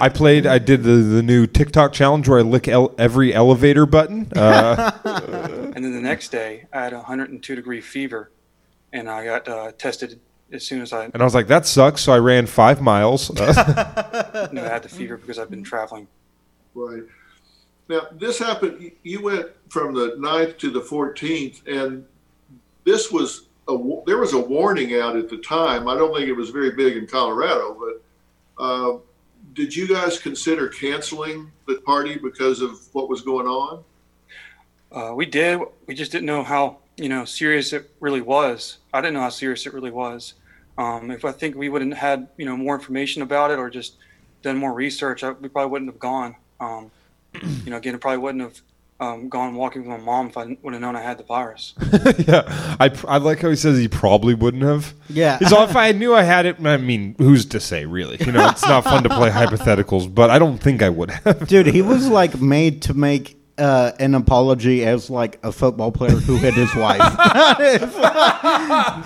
I played. I did the, the new TikTok challenge where I lick el- every elevator button. Uh, And then the next day, I had a 102 degree fever, and I got uh, tested as soon as I and I was like, that sucks. So I ran five miles. knew I had the fever because I've been traveling. Right. Now, this happened, you went from the 9th to the 14th, and this was, a, there was a warning out at the time. I don't think it was very big in Colorado, but uh, did you guys consider canceling the party because of what was going on? Uh, we did. We just didn't know how you know serious it really was. I didn't know how serious it really was. Um, if I think we wouldn't had you know more information about it or just done more research, I, we probably wouldn't have gone. Um, you know, again, I probably wouldn't have um, gone walking with my mom if I would have known I had the virus. yeah, I, I like how he says he probably wouldn't have. Yeah. so if I knew I had it, I mean, who's to say, really? You know, it's not fun to play hypotheticals, but I don't think I would have. Dude, he was like made to make uh, an apology as like a football player who hit his wife.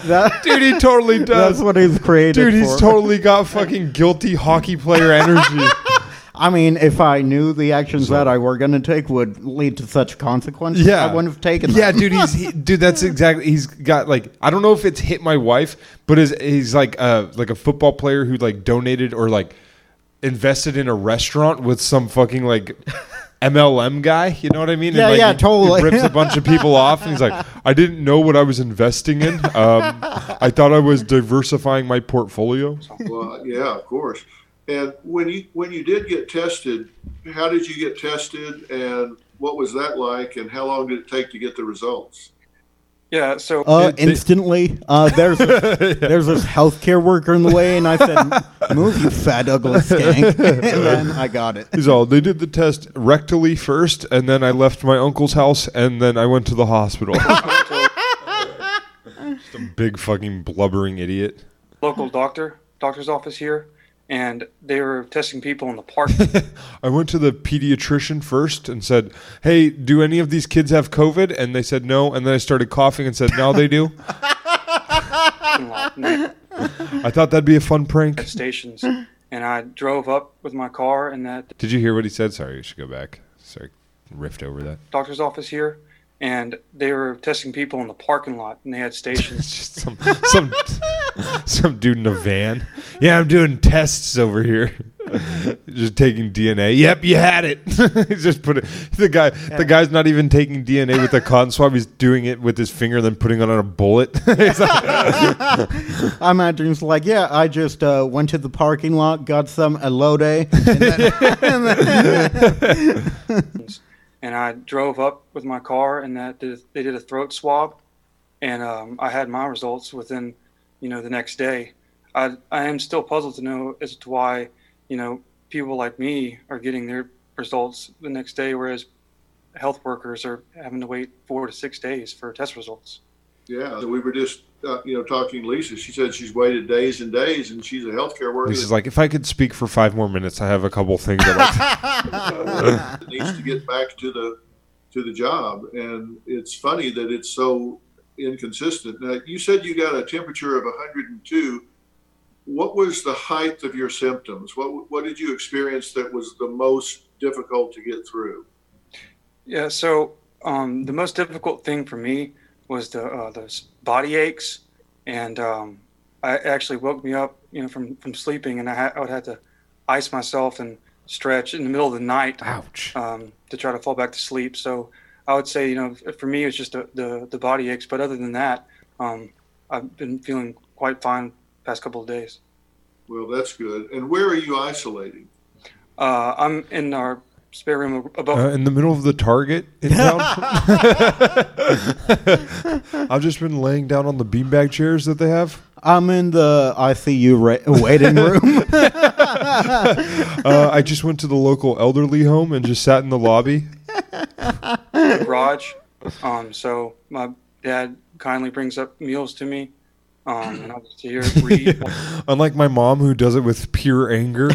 That- Dude, he totally does. That's what he's created. Dude, he's for. totally got fucking guilty hockey player energy. I mean, if I knew the actions that I were going to take would lead to such consequences, Yeah, I wouldn't have taken them. Yeah, dude, he's he, dude. That's exactly. He's got like I don't know if it's hit my wife, but is he's like uh like a football player who like donated or like invested in a restaurant with some fucking like MLM guy. You know what I mean? Yeah, like, yeah, he- totally. He rips a bunch of people off, and he's like, I didn't know what I was investing in. Um, I thought I was diversifying my portfolio. Well, yeah, of course. And when you when you did get tested, how did you get tested, and what was that like, and how long did it take to get the results? Yeah, so Uh, instantly, uh, there's a, there's this healthcare worker in the way, and I said, "Move, you fat ugly skank," and then I got it. He's all. They did the test rectally first, and then I left my uncle's house, and then I went to the hospital. Some big fucking blubbering idiot. local doctor, doctor's office here, and they were testing people in the park. I went to the pediatrician first and said, "Hey, do any of these kids have COVID?" And they said no. And then I started coughing and said, "No, they do." parking lot, and they I thought that'd be a fun prank. stations, and I drove up with my car, and that Did you hear what he said? Sorry, you should go back. Sorry, riffed over that. doctor's office here, and they were testing people in the parking lot, and they had stations. Just some some some dude in a van. Yeah, I'm doing tests over here. just taking DNA. Yep, you had it. He's just put it. The guy, the guy's not even taking DNA with a cotton swab. He's doing it with his finger, then putting it on a bullet. He's like, I imagine it's like, yeah, I just uh, went to the parking lot, got some elode, and then, and I drove up with my car, and that did, they did a throat swab, and um, I had my results within, you know, the next day. I I am still puzzled to know as to why, you know, people like me are getting their results the next day, whereas health workers are having to wait four to six days for test results. Yeah, we were just uh, you know talking Lisa. She said she's waited days and days, and she's a healthcare worker Lisa's like, if I could speak for five more minutes, I have a couple things I'd like to that needs to get back to the to the job. And it's funny that it's so inconsistent. Now, you said you got a temperature of 102. What was the height of your symptoms? What what did you experience that was the most difficult to get through? Yeah, so um, the most difficult thing for me was the uh, the body aches, and um, I actually woke me up, you know, from from sleeping, and I, ha- I would have to ice myself and stretch in the middle of the night Ouch. um, to try to fall back to sleep. So I would say, you know, for me, it's just the the, the body aches, but other than that, um, I've been feeling quite fine past couple of days. Well, that's good. And where are you isolating? Uh, I'm in our spare room above. Uh, in the middle of the Target in town. I've just been laying down on the beanbag chairs that they have. I'm in the ICU ra- waiting room. Uh, I just went to the local elderly home and just sat in the lobby. the garage. Um, so my dad kindly brings up meals to me, um, and I'll just here read. Unlike my mom, who does it with pure anger.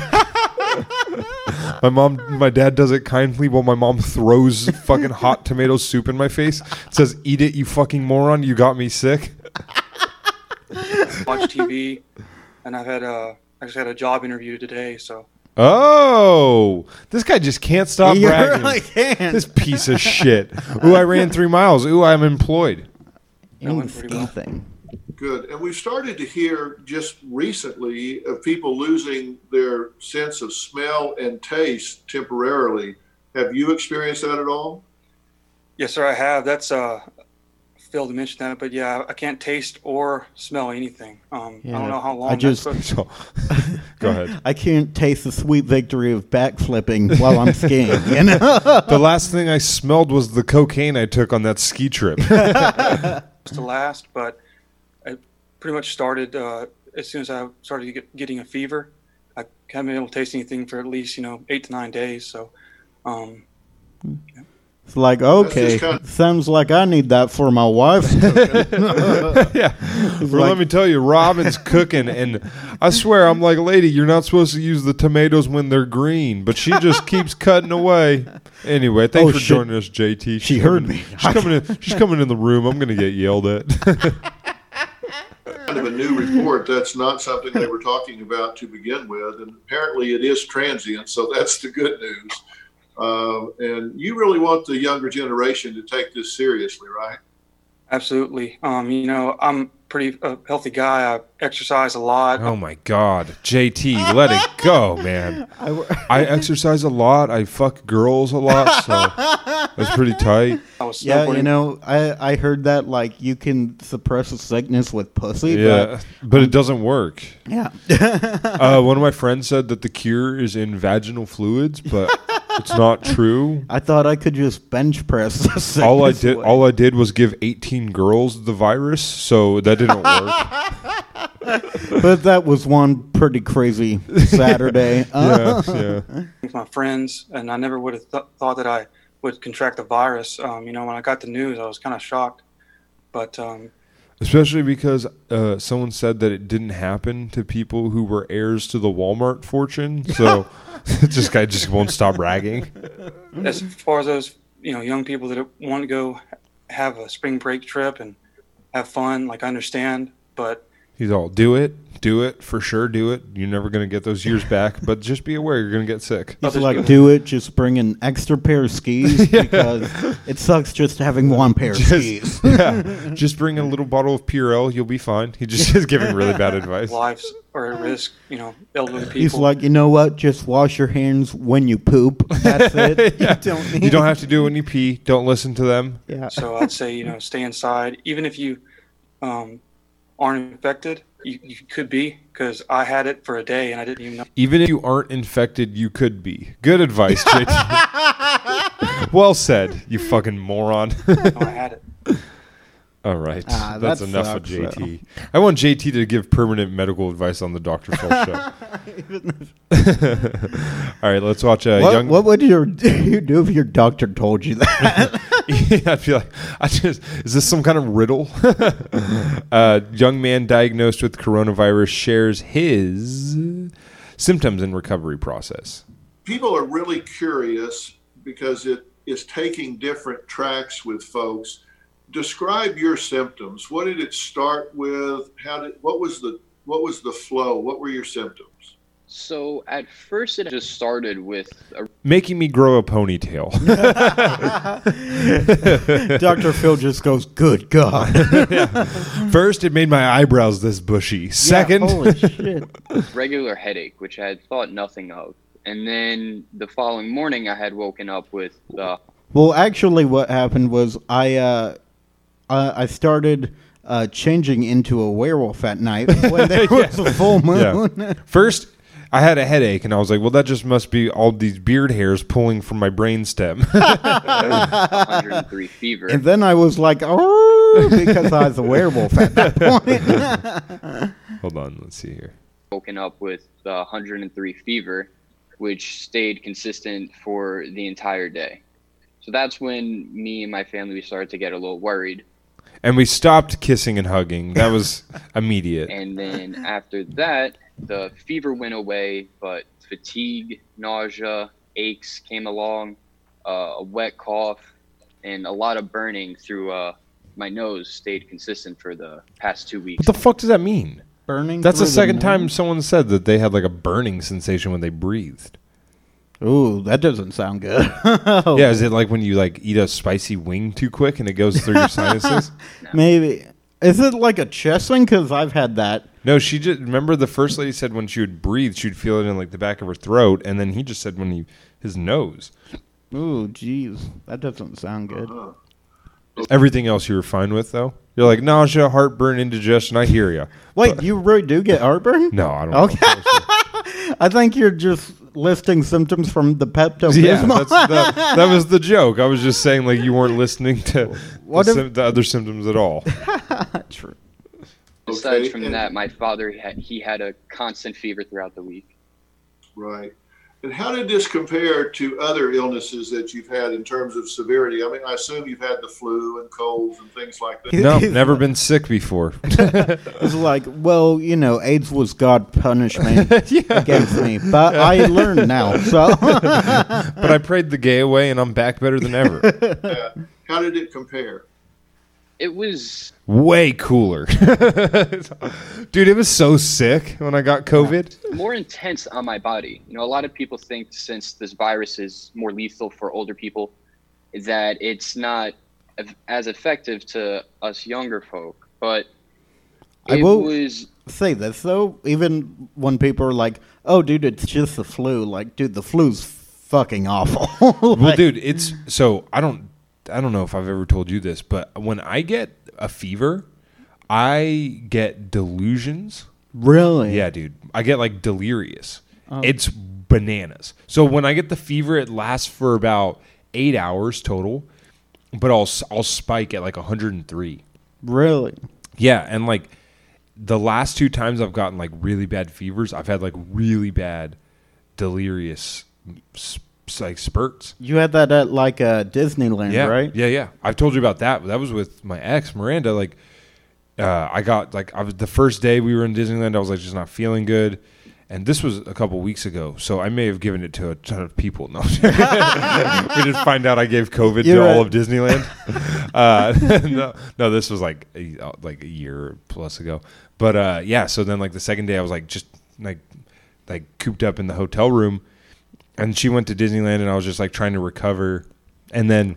my mom, my dad does it kindly, while my mom throws fucking hot tomato soup in my face. Says, "Eat it, you fucking moron! You got me sick." watch TV, and I've had a I just had a job interview today. So Oh, this guy just can't stop you bragging. really can. This piece of shit. Ooh, I ran three miles. Ooh, I'm employed. that went pretty. Anything. Good. And we've started to hear just recently of people losing their sense of smell and taste temporarily. Have you experienced that at all? Yes, sir. I have. That's uh, failed to mention that, but yeah, I can't taste or smell anything. Um, I don't know how long. I just- that's So, go ahead. I can't taste the sweet victory of backflipping while I'm skiing. You know? The last thing I smelled was the cocaine I took on that ski trip. to last, but I pretty much started uh, as soon as I started get, getting a fever. I haven't been able to taste anything for at least you know eight to nine days. So, um, It's like, okay, kind of- sounds like I need that for my wife. yeah. Well, let me tell you, Robin's cooking, and I swear, I'm like, lady, you're not supposed to use the tomatoes when they're green, but she just keeps cutting away. Anyway, thanks Oh, for shit. joining us, JT. She's She heard coming- me. She's coming in. She's coming in the room. I'm gonna get yelled at. Kind of a new report. That's not something they were talking about to begin with. And apparently it is transient. So that's the good news. Uh, and you really want the younger generation to take this seriously, right? absolutely. Um, you know, I'm pretty uh, healthy guy. I exercise a lot. oh my God, JT, let it go, man. I exercise a lot. I fuck girls a lot, so that's pretty tight. I was yeah, you know, I, I heard that like you can suppress a sickness with pussy. Yeah, but it doesn't work. Yeah. Uh, one of my friends said that the cure is in vaginal fluids, but it's not true. I thought I could just bench press. The sickness All I did, away. all I did was give 18 girls the virus, so that didn't work. but that was one pretty crazy Saturday. Yeah, yeah. with my friends, and I never would have th- thought that I would contract the virus. Um, you know, when I got the news, I was kind of shocked. But um, Especially because uh, someone said that it didn't happen to people who were heirs to the Walmart fortune. So this guy just won't stop bragging. as far as those, you know, young people that want to go have a spring break trip and have fun, like I understand, but He's all, do it. Do it for sure. Do it. You're never gonna get those years back, but just be aware you're gonna get sick. He's like, do it. Just bring an extra pair of skis because it sucks just having one pair of skis. yeah, just bring a little bottle of Purell. You'll be fine. He just is giving really bad advice. Lives are at risk. You know, elderly people. He's like, you know what? Just wash your hands when you poop. That's it. Yeah. You don't need. You don't have to do it when you pee. Don't listen to them. Yeah. So I'd say you know stay inside, even if you um, aren't infected. You, you could be because I had it for a day and I didn't even know. Even if you aren't infected, you could be. Good advice, JT. well said, you fucking moron. I had it. All right, Ah, that's that enough of sucks, JT. I want JT to give permanent medical advice on the Dr. Phil show. All right, let's watch a what, young. what would your you do if your doctor told you that? yeah, I'd be like, I just is this some kind of riddle? uh, young man diagnosed with coronavirus shares his symptoms and recovery process. People are really curious because it is taking different tracks with folks. Describe your symptoms. What did it start with? How did what was the what was the flow? What were your symptoms? So at first, it just started with a Making me grow a ponytail. Doctor Phil just goes, "Good God." First, it made my eyebrows this bushy. Second, holy shit. regular headache, which I had thought nothing of. And then the following morning, I had woken up with uh, Well, actually, what happened was I uh, uh, I started uh, changing into a werewolf at night when there was a full moon. Yeah. First, I had a headache, and I was like, "Well, that just must be all these beard hairs pulling from my brainstem." 103 fever. And then I was like, "Oh," because I was a werewolf at that point. Hold on, let's see here. woken up with uh, 103 fever, which stayed consistent for the entire day. So that's when me and my family we started to get a little worried. And we stopped kissing and hugging. That was immediate. And then after that, the fever went away, but fatigue, nausea, aches came along, uh, a wet cough, and a lot of burning through uh, my nose stayed consistent for the past two weeks. What the fuck does that mean? Burning. That's the second nose? time someone said that they had like a burning sensation when they breathed. Ooh, that doesn't sound good. Yeah, is it like when you like eat a spicy wing too quick and it goes through your sinuses? Maybe. Is it like a chest thing? Because I've had that. No, she just remember the first lady said when she would breathe, she'd feel it in like the back of her throat, and then he just said when he his nose. Ooh, jeez, that doesn't sound good. Uh-huh. Everything else you were fine with though. You're like nausea, heartburn, indigestion. I hear you. Wait, you really do get heartburn? No, I don't. Okay. know. I think you're just listing symptoms from the Pepto Yeah, that's the, that was the joke. I was just saying like you weren't listening to What the, if- sym- the other symptoms at all. True. Besides Okay, from that, my father he had, he had a constant fever throughout the week. Right. And how did this compare to other illnesses that you've had in terms of severity? I mean, I assume you've had the flu and colds and things like that. No, never been sick before. It's like, well, you know, AIDS was God punishment against me, but I learned now. So but I prayed the gay away, and I'm back better than ever. Yeah. How did it compare? It was Way cooler, dude. It was so sick when I got COVID. more intense on my body. You know, a lot of people think since this virus is more lethal for older people, that it's not as effective to us younger folk. But I it will- was say this though, even when people are like, "Oh, dude, it's just the flu," like, dude, the flu's fucking awful. Well, dude, it's so I don't I don't know if I've ever told you this, but when I get a fever, I get delusions. really? Yeah, dude. I get like delirious. Oh. It's bananas. So when I get the fever, it lasts for about eight hours total, but I'll I'll spike at like 103. Really? Yeah, and like the last two times I've gotten like really bad fevers, I've had like really bad delirious like spurts. You had that at like uh, Disneyland, Yeah, right? Yeah, yeah. I've told you about that. That was with my ex Miranda. Like, uh, I got like I was the first day we were in Disneyland. I was like just not feeling good, and this was a couple weeks ago. So I may have given it to a ton of people. No, we did find out I gave COVID You're to all of Disneyland. uh, no, no, this was like a, uh, like a year plus ago. But uh, yeah, so then like the second day, I was like just like like cooped up in the hotel room, and she went to Disneyland, and I was just like trying to recover, and then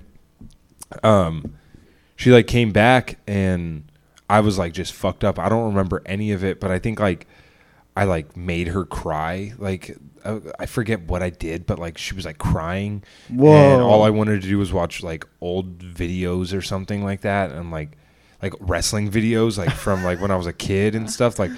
um, she like came back, and I was like just fucked up. I don't remember any of it, but I think like I like made her cry. Like I, I forget what I did, but like she was like crying. And Whoa. all I wanted to do was watch like old videos or something like that, and like like wrestling videos, like from like when I was a kid and stuff. Like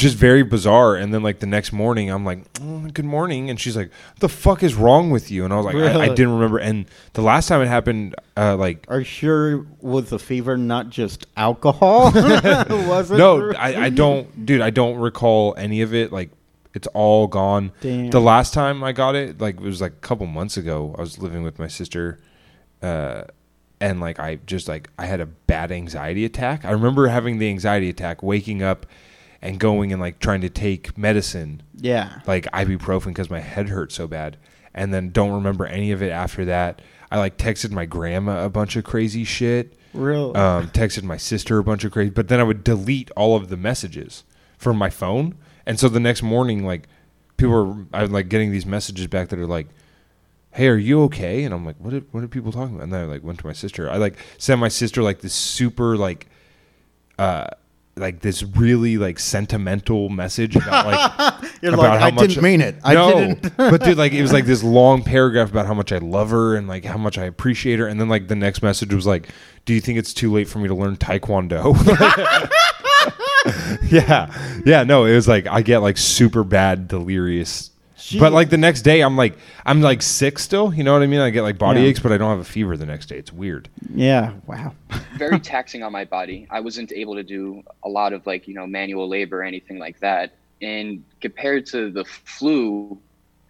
just very bizarre. And then like the next morning, I'm like, "Mm, "Good morning," and she's like, the fuck is wrong with you?" And I was like, I, I didn't remember. And the last time it happened, uh, like Are you sure was the fever not just alcohol? was it? no, I, I don't, dude. I don't recall any of it. Like, it's all gone. Damn. The last time I got it, like, it was like a couple months ago. I was living with my sister, uh, and like, I just like I had a bad anxiety attack. I remember having the anxiety attack, waking up, and going and like trying to take medicine, Yeah. like ibuprofen, because my head hurt so bad, and then don't remember any of it after that. I like texted my grandma a bunch of crazy shit Really? um, texted my sister a bunch of crazy, but then I would delete all of the messages from my phone, and so the next morning, like people were, I'm like getting these messages back that are like, "Hey, are you okay?" And I'm like, "What? Are, what are people talking about?" And then I like went to my sister. I like sent my sister like this super like, uh, like this really like sentimental message about like You're about like, how I much didn't mean it. I no, didn't. but dude, like it was like this long paragraph about how much I love her and like how much I appreciate her, and then like the next message was like, "Do you think it's too late for me to learn Taekwondo?" yeah, yeah, no, it was like I get like super bad delirious. But like the next day, I'm like I'm like sick still. You know what I mean? I get like body Yeah. aches, but I don't have a fever the next day. It's weird. Yeah. Wow. very taxing on my body. I wasn't able to do a lot of like, you know, manual labor or anything like that. And compared to the flu,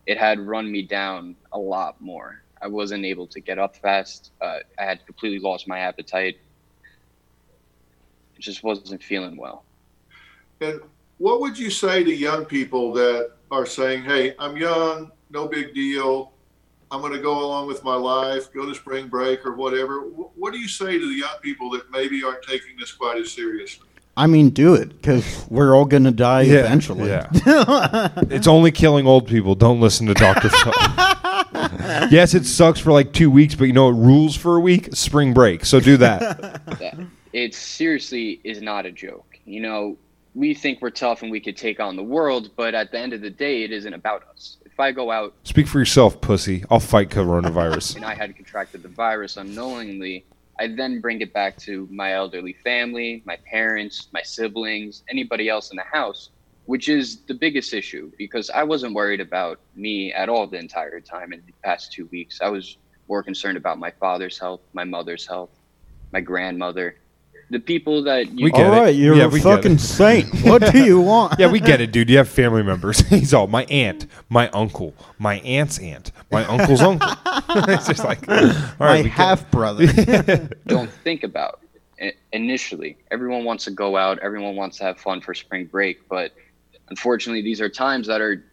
it had run me down a lot more. I wasn't able to get up fast. Uh, I had completely lost my appetite. Just wasn't feeling well. And what would you say to young people that are saying, "Hey, I'm young, no big deal. I'm going to go along with my life, go to spring break or whatever." What do you say to the young people that maybe aren't taking this quite as seriously? I mean, do it because we're all gonna die eventually. Yeah. it's only killing old people. Don't listen to Dr. Phil. yes, it sucks for like two weeks, but you know it rules for a week? Spring break. So do that. that it seriously is not a joke. You know, we think we're tough and we could take on the world, but at the end of the day, it isn't about us. If I go out Speak for yourself, pussy. I'll fight coronavirus. and I had contracted the virus unknowingly, I then bring it back to my elderly family, my parents, my siblings, anybody else in the house, which is the biggest issue because I wasn't worried about me at all the entire time in the past two weeks. I was more concerned about my father's health, my mother's health, my grandmother, the people that you We get All it. right, you're Yeah, a we get fucking it. saint. What do you want? yeah, we get it, dude. You have family members. He's all my aunt, my uncle, my aunt's aunt, my uncle's uncle. it's just like, all right, My we get half brother. don't think about i- initially. Everyone wants to go out, everyone wants to have fun for spring break, but unfortunately, these are times that are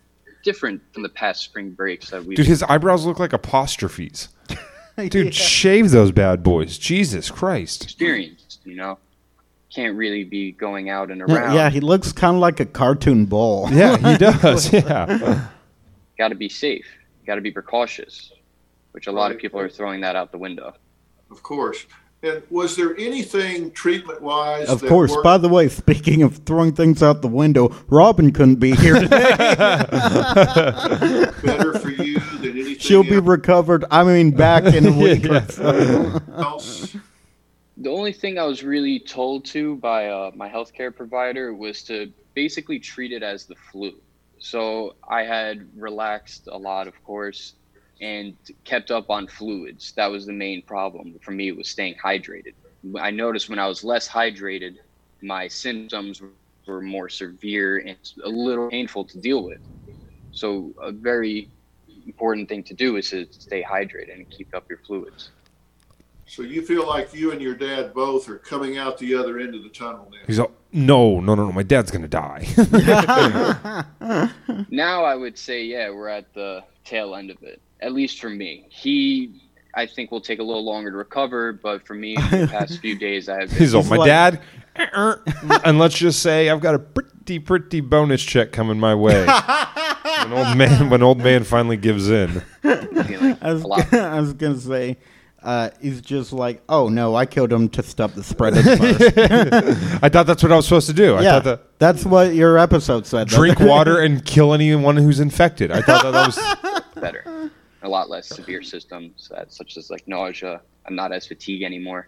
different from the past spring breaks that we've Dude, his eyebrows look like apostrophes. Dude, shave those bad boys. Jesus Christ. experienced. You know, can't really be going out and Yeah, around. yeah, he looks kind of like a cartoon bull. Yeah, he does. Yeah. Got to be safe. Got to be precautious, which a lot of people are throwing that out the window. Of course. And was there anything treatment wise? Of course. By the way, speaking of throwing things out the window, Robin couldn't be here today. better She'll be recovered. I mean, back in a week or The only thing I was really told to by uh, my healthcare provider was to basically treat it as the flu. So I had relaxed a lot, of course, and kept up on fluids. That was the main problem for me it was staying hydrated. I noticed when I was less hydrated, my symptoms were more severe and a little painful to deal with. So a very important thing to do is to stay hydrated and keep up your fluids. So you feel like you and your dad both are coming out the other end of the tunnel now. He's all, no, no, no, no. My dad's going to die. now I would say, yeah, we're at the tail end of it. At least for me. He I think will take a little longer to recover. But for me, the past few days, I have been He's all, my like- dad. uh, and let's just say I've got a pretty, pretty bonus check coming my way. When old man, when old man finally gives in. I was. I was gonna say, uh, he's just like, oh no, I killed him to stop the spread of the virus. I thought that's what I was supposed to do. I yeah, thought that that's what your episode said. drink water and kill anyone who's infected. I thought that, that was better. A lot less severe symptoms, such as like nausea. I'm not as fatigued anymore.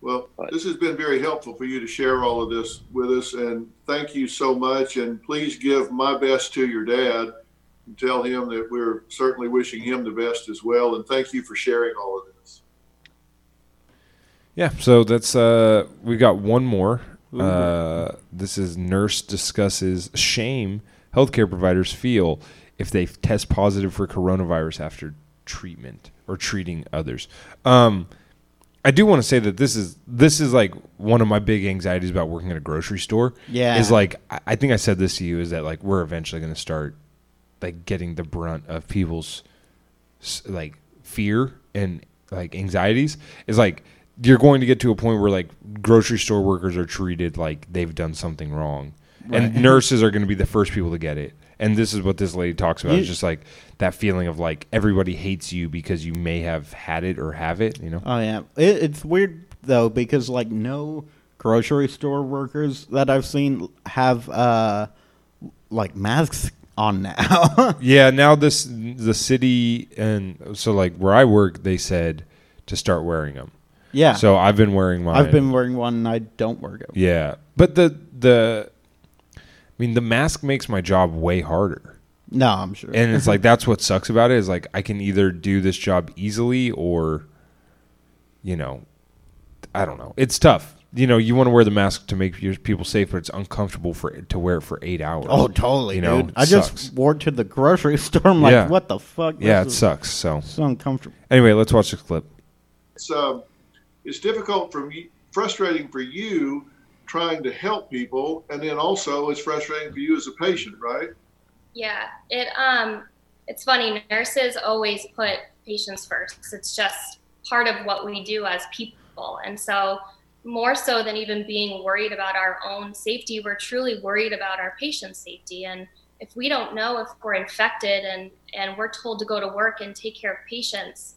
Well, But- this has been very helpful for you to share all of this with us, and thank you so much. And please give my best to your dad and tell him that we're certainly wishing him the best as well. And thank you for sharing all of this. Yeah, so that's uh we got one more. Uh this is nurse discusses shame healthcare providers feel if they test positive for coronavirus after treatment or treating others. Um I do want to say that this is this is like one of my big anxieties about working at a grocery store. Yeah. Is like I I think I said this to you is that like we're eventually going to start like getting the brunt of people's s- like fear and like anxieties is like you're going to get to a point where like grocery store workers are treated like they've done something wrong and nurses are going to be the first people to get it and this is what this lady talks about You- it's just like that feeling of like everybody hates you because you may have had it or have it you know? Oh yeah, it, it's weird though because like no grocery store workers that I've seen have uh like masks on now. yeah now this the city and so like where i work they said to start wearing them yeah, so i've been wearing mine I've been wearing one and I don't wear it. Yeah, but the the, I mean, the mask makes my job way harder, No, I'm sure. and it's like that's what sucks about it is like I can either do this job easily or, you know, I don't know. It's tough. You know, you want to wear the mask to make your people safe, but it's uncomfortable for to wear it for eight hours. oh, totally, You know, dude. it I sucks. just wore it to the grocery store. I'm like, Yeah. what the fuck? yeah, it This is sucks. So So uncomfortable. anyway, let's watch this clip. It's um, it's difficult for you, frustrating for you trying to help people, and then also it's frustrating for you as a patient, right? Yeah, it um, it's funny. Nurses always put patients first. It's just part of what we do as people, and so more so than even being worried about our own safety, we're truly worried about our patients' safety. And if we don't know if we're infected and and we're told to go to work and take care of patients,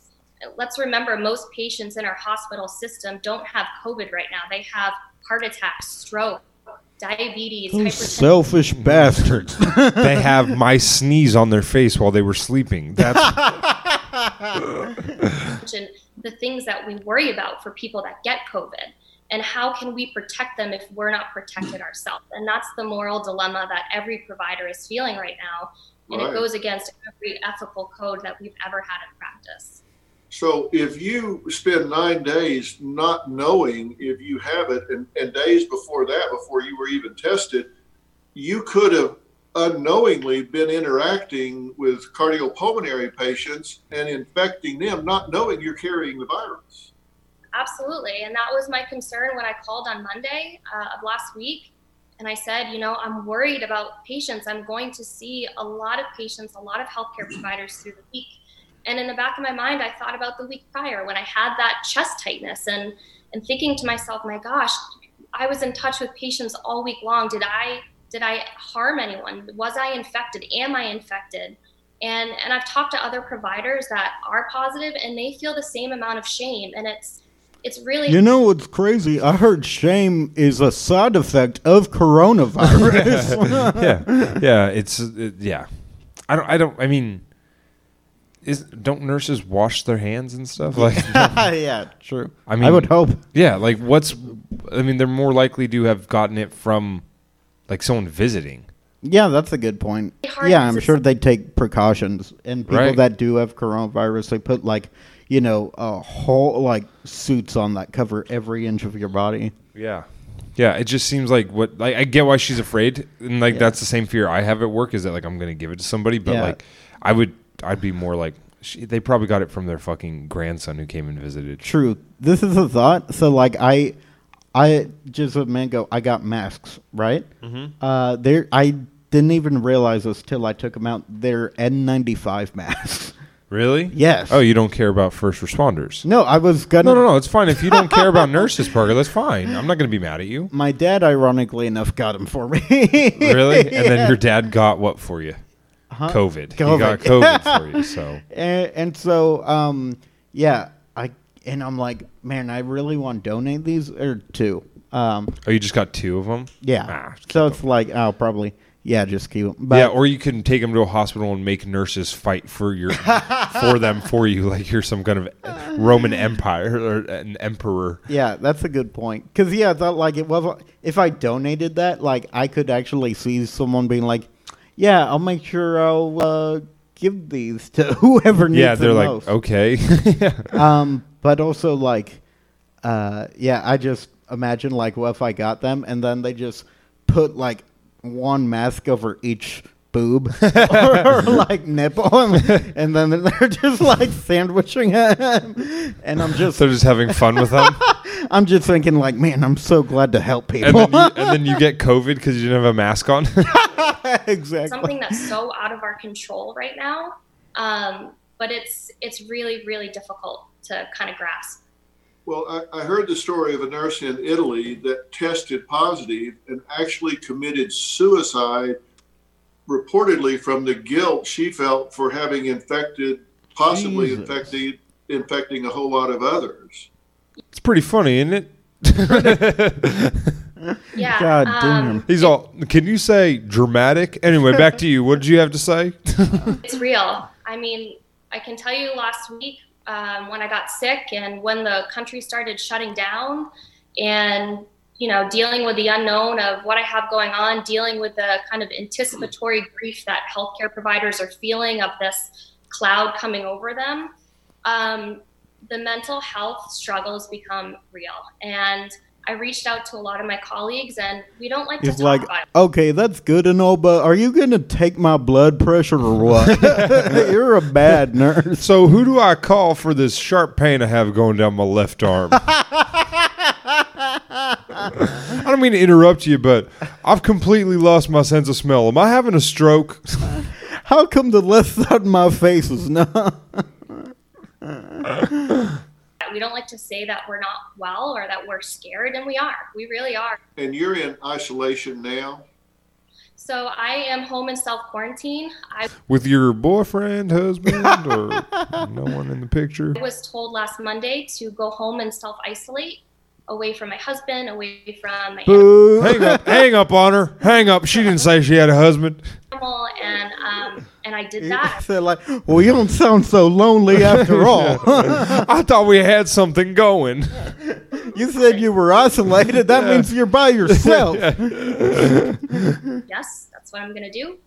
let's remember most patients in our hospital system don't have COVID right now. They have heart attacks, stroke, diabetes, Those selfish bastards. they have my sneeze on their face while they were sleeping. That's and the things that we worry about for people that get COVID. And how can we protect them if we're not protected ourselves? And that's the moral dilemma that every provider is feeling right now. And Right. it goes against every ethical code that we've ever had in practice. So if you spend nine days not knowing if you have it, and, and days before that, before you were even tested, you could have unknowingly been interacting with cardiopulmonary patients and infecting them, not knowing you're carrying the virus. Absolutely. And that was my concern when I called on Monday uh, of last week. And I said, you know, I'm worried about patients. I'm going to see a lot of patients, a lot of healthcare providers through the week. And in the back of my mind, I thought about the week prior when I had that chest tightness and, and thinking to myself, my gosh, I was in touch with patients all week long. Did I did I harm anyone? Was I infected? Am I infected? And and I've talked to other providers that are positive and they feel the same amount of shame. And it's it's really You know what's crazy? I heard shame is a side effect of coronavirus. yeah, yeah. It's it, yeah. I don't. I don't. I mean, is don't nurses wash their hands and stuff? Like, yeah, true. I mean, I would hope. Yeah, like what's? I mean, they're more likely to have gotten it from like someone visiting. Yeah, that's a good point. Yeah, I'm sure they take precautions, and people Right. that do have coronavirus, they put like, you know, a whole like suits on that cover every inch of your body. Yeah. Yeah, it just seems like what like I get why she's afraid, and like Yeah. that's the same fear I have at work is that like I'm gonna give it to somebody, but Yeah. like I would I'd be more like she, they probably got it from their fucking grandson who came and visited. True. This is a thought. So like I, I just a minute ago I got masks right. Mm-hmm. Uh, there I didn't even realize this till I took them out. They're N95 masks. Really? Yes. Oh, you don't care about first responders? No, I was gonna. No, no, no. It's fine if you don't care about nurses, Parker. That's fine. I'm not going to be mad at you. My dad, ironically enough, got them for me. Really? And Yeah. then your dad got what for you? Huh? COVID. He COVID. got COVID for you. So and, and so um yeah i and i'm like man i really want to donate these or two um oh, you just got two of them? yeah Ah, so it's like i'll probably yeah just keep them but yeah, or you can take them to a hospital and make nurses fight for your for them for you, like you're some kind of Roman Empire or an emperor. yeah that's a good point because yeah i thought like it was if i donated that like i could actually see someone being like yeah i'll make sure i'll uh give these to whoever needs them. Yeah, they're them like, most. okay. um, but also like, uh, yeah, I just imagine like, what if I got them and then they just put like one mask over each boob or, or, like nipple, and, and then they're just like sandwiching him, and I'm just They're just having fun with them. I'm just thinking like, man, I'm so glad to help and people. then you, and then you get COVID because you didn't have a mask on. exactly. something that's so out of our control right now. Um, but it's it's really really difficult to kind of grasp. Well, I, I heard the story of a nurse in Italy that tested positive and actually committed suicide, reportedly from the guilt she felt for having infected, possibly Jesus. infected, infecting a whole lot of others. it's pretty funny, isn't it? Yeah. God um, damn. He's all. Can you say dramatic? Anyway, back to you. What did you have to say? It's real. I mean, I can tell you last week um, when I got sick and when the country started shutting down and, you know, dealing with the unknown of what I have going on, dealing with the kind of anticipatory grief that healthcare providers are feeling of this cloud coming over them, um, the mental health struggles become real. And I reached out to a lot of my colleagues, and we don't like to It's talk like, about it. okay, that's good and all, but are you gonna take my blood pressure or what? You're a bad nurse. So, who do I call for this sharp pain I have going down my left arm? I don't mean to interrupt you, but I've completely lost my sense of smell. Am I having a stroke? How come the left side of my face is not? We don't like to say that we're not well or that we're scared, and we are. We really are. And you're in isolation now. So I am home in self quarantine. I With your boyfriend, husband, or no one in the picture? I was told last Monday to go home and self isolate away from my husband, away from my Boo. Hang up, hang up on her. Hang up. She didn't say she had a husband. and um, and I did that. Said like, well, you don't sound so lonely after all. I thought we had something going. you said you were isolated. That means you're by yourself. yes, that's what I'm going to do.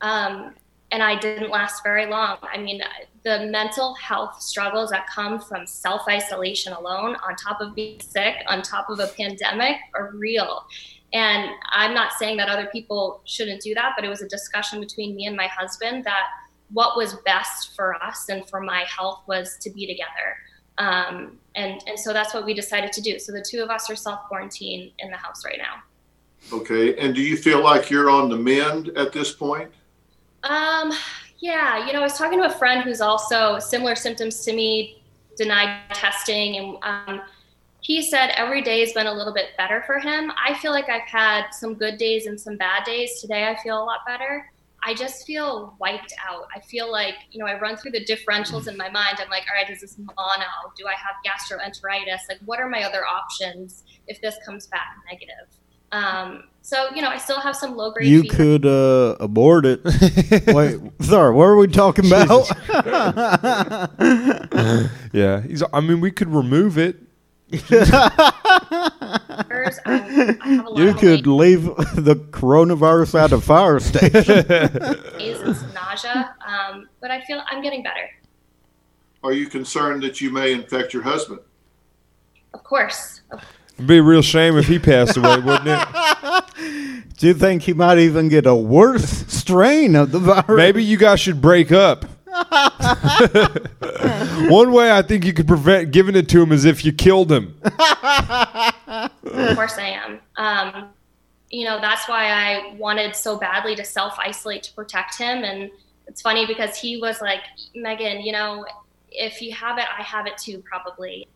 Um, and I didn't last very long. I mean, the mental health struggles that come from self isolation alone, on top of being sick, on top of a pandemic, are real. And I'm not saying that other people shouldn't do that, but it was a discussion between me and my husband that what was best for us and for my health was to be together. Um, and, and so that's what we decided to do. So the two of us are self quarantine in the house right now. Okay. And do you feel like you're on the mend at this point? Um, yeah, you know, I was talking to a friend who's also similar symptoms to me, denied testing, and um, he said every day has been a little bit better for him. I feel like I've had some good days and some bad days. Today, I feel a lot better. I just feel wiped out. I feel like, you know, I run through the differentials in my mind. I'm like, all right, is this mono? Do I have gastroenteritis? Like, what are my other options if this comes back negative? Um, so, you know, I still have some low grade You fever. could uh, abort it. Wait, sorry, what are we talking about? Yeah, he's. I mean, we could remove it. Hers, I'm- I have a lot you of could leave the coronavirus at a fire station. malaise and some nausea, um, but I feel I'm getting better. Are you concerned that you may infect your husband? Of course. Of- It'd be a real shame if he passed away, wouldn't it? Do you think he might even get a worse strain of the virus? Maybe you guys should break up. One way I think you could prevent giving it to him is if you killed him. Of course I am. Um, you know, that's why I wanted so badly to self isolate to protect him. And it's funny because he was like, Megan, you know, if you have it, I have it too, probably.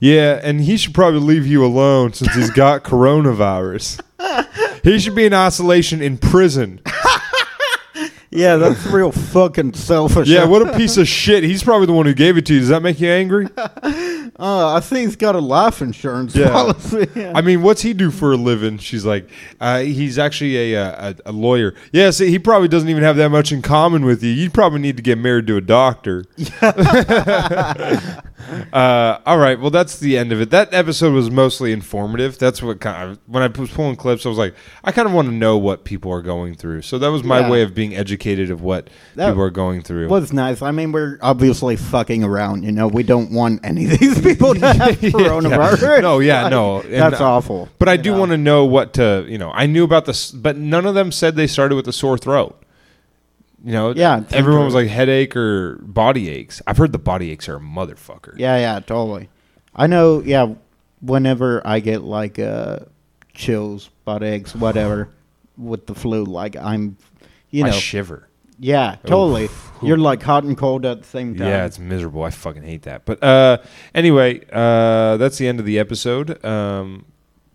Yeah, and he should probably leave you alone since he's got coronavirus. He should be in isolation in prison. Yeah, that's real fucking selfish. Yeah, what a piece of shit. He's probably the one who gave it to you. Does that make you angry? Uh, I think he's got a life insurance Yeah. policy. I mean, what's he do for a living? She's like, uh, he's actually a, uh, a a lawyer. Yeah, see, he probably doesn't even have that much in common with you. You probably need to get married to a doctor. Uh, all right, well, that's the end of it. That episode was mostly informative. That's what kind of when I was pulling clips, I was like, I kind of want to know what people are going through. So that was my Yeah. way of being educated of what That people are going through. was nice. I mean, we're obviously fucking around. You know, we don't want any of these people to have coronavirus. No, yeah, Like, no. And, that's uh, awful. But I do want to know what to, you know, I knew about this, but none of them said they started with a sore throat. You know, Yeah, everyone was like headache or body aches. I've heard the body aches are a motherfucker. Yeah, yeah, totally. I know. Yeah, whenever I get like uh, chills, butt aches, whatever, with the flu, like I'm, you I know, shiver. Yeah, totally. You're like hot and cold at the same time. Yeah, it's miserable. I fucking hate that. But uh, anyway, uh, that's the end of the episode. Um,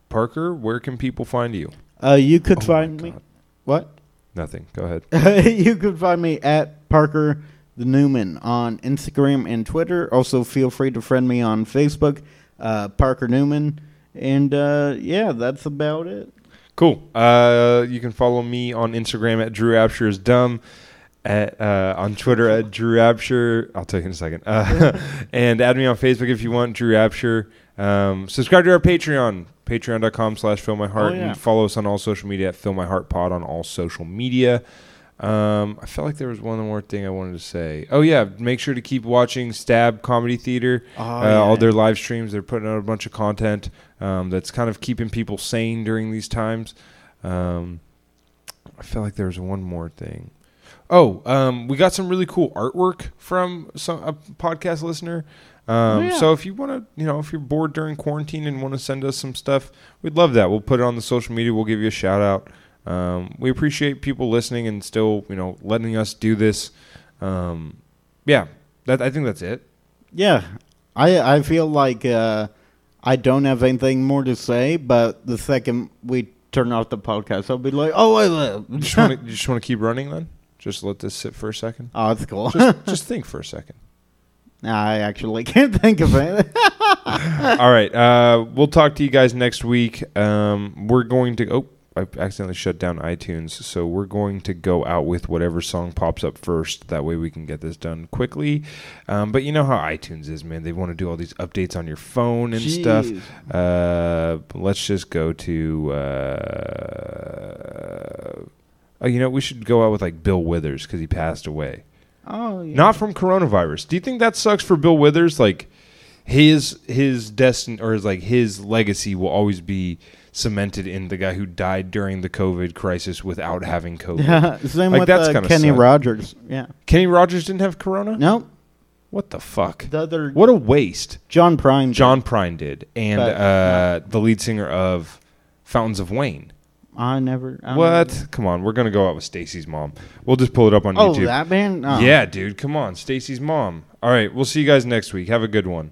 Parker, where can people find you? Uh, you could Oh find me. What? Nothing. Go ahead. you can find me at Parker the Newman on Instagram and Twitter. Also, feel free to friend me on Facebook, uh, Parker Newman. And uh, yeah, that's about it. Cool. Uh, you can follow me on Instagram at Drew Absher is dumb. At, uh, on Twitter at Drew Absher. I'll tell you in a second. Uh, and add me on Facebook if you want, Drew Absher. Um, subscribe to our Patreon, patreon.com slash Phil My Heart. Oh, yeah. And follow us on all social media at Phil My Heart pod on all social media. Um, I felt like there was one more thing I wanted to say. Oh yeah, make sure to keep watching Stab Comedy Theater. Oh, uh, yeah. All their live streams. They're putting out a bunch of content um, that's kind of keeping people sane during these times. Um, I felt like there was one more thing. Oh, um, we got some really cool artwork from some a podcast listener. Um, Oh, yeah. So if you want to, you know, if you're bored during quarantine and want to send us some stuff, we'd love that. We'll put it on the social media. We'll give you a shout out. Um, we appreciate people listening and still, you know, letting us do this. Um, yeah, that I think that's it. Yeah, I I feel like uh, I don't have anything more to say, but the second we turn off the podcast, I'll be like, oh, I live. You just want to, you just want to keep running then? Just let this sit for a second. oh, that's cool. Just, just think for a second. I actually can't think of it. All right. Uh, we'll talk to you guys next week. Um, we're going to. Oh, I accidentally shut down iTunes. So we're going to go out with whatever song pops up first. That way we can get this done quickly. Um, but you know how iTunes is, man. They want to do all these updates on your phone and stuff. Uh, let's just go to. Uh, oh, you know, we should go out with like Bill Withers because he passed away. Oh, yeah. Not from coronavirus. Do you think that sucks for Bill Withers? Like his his destiny or his like his legacy will always be cemented in the guy who died during the COVID crisis without having COVID. Yeah, same Like, with that's uh, Kenny suck. Rogers. Yeah. Kenny Rogers didn't have corona? No, What the fuck? the other What a waste. John Prine. did. John Prine did. And But, uh, the lead singer of Fountains of Wayne. I never. I What? Come on, we're gonna go out with Stacy's mom. We'll just pull it up on. Oh, YouTube. that band. Oh. Yeah, dude, come on, Stacy's mom. All right, we'll see you guys next week. Have a good one.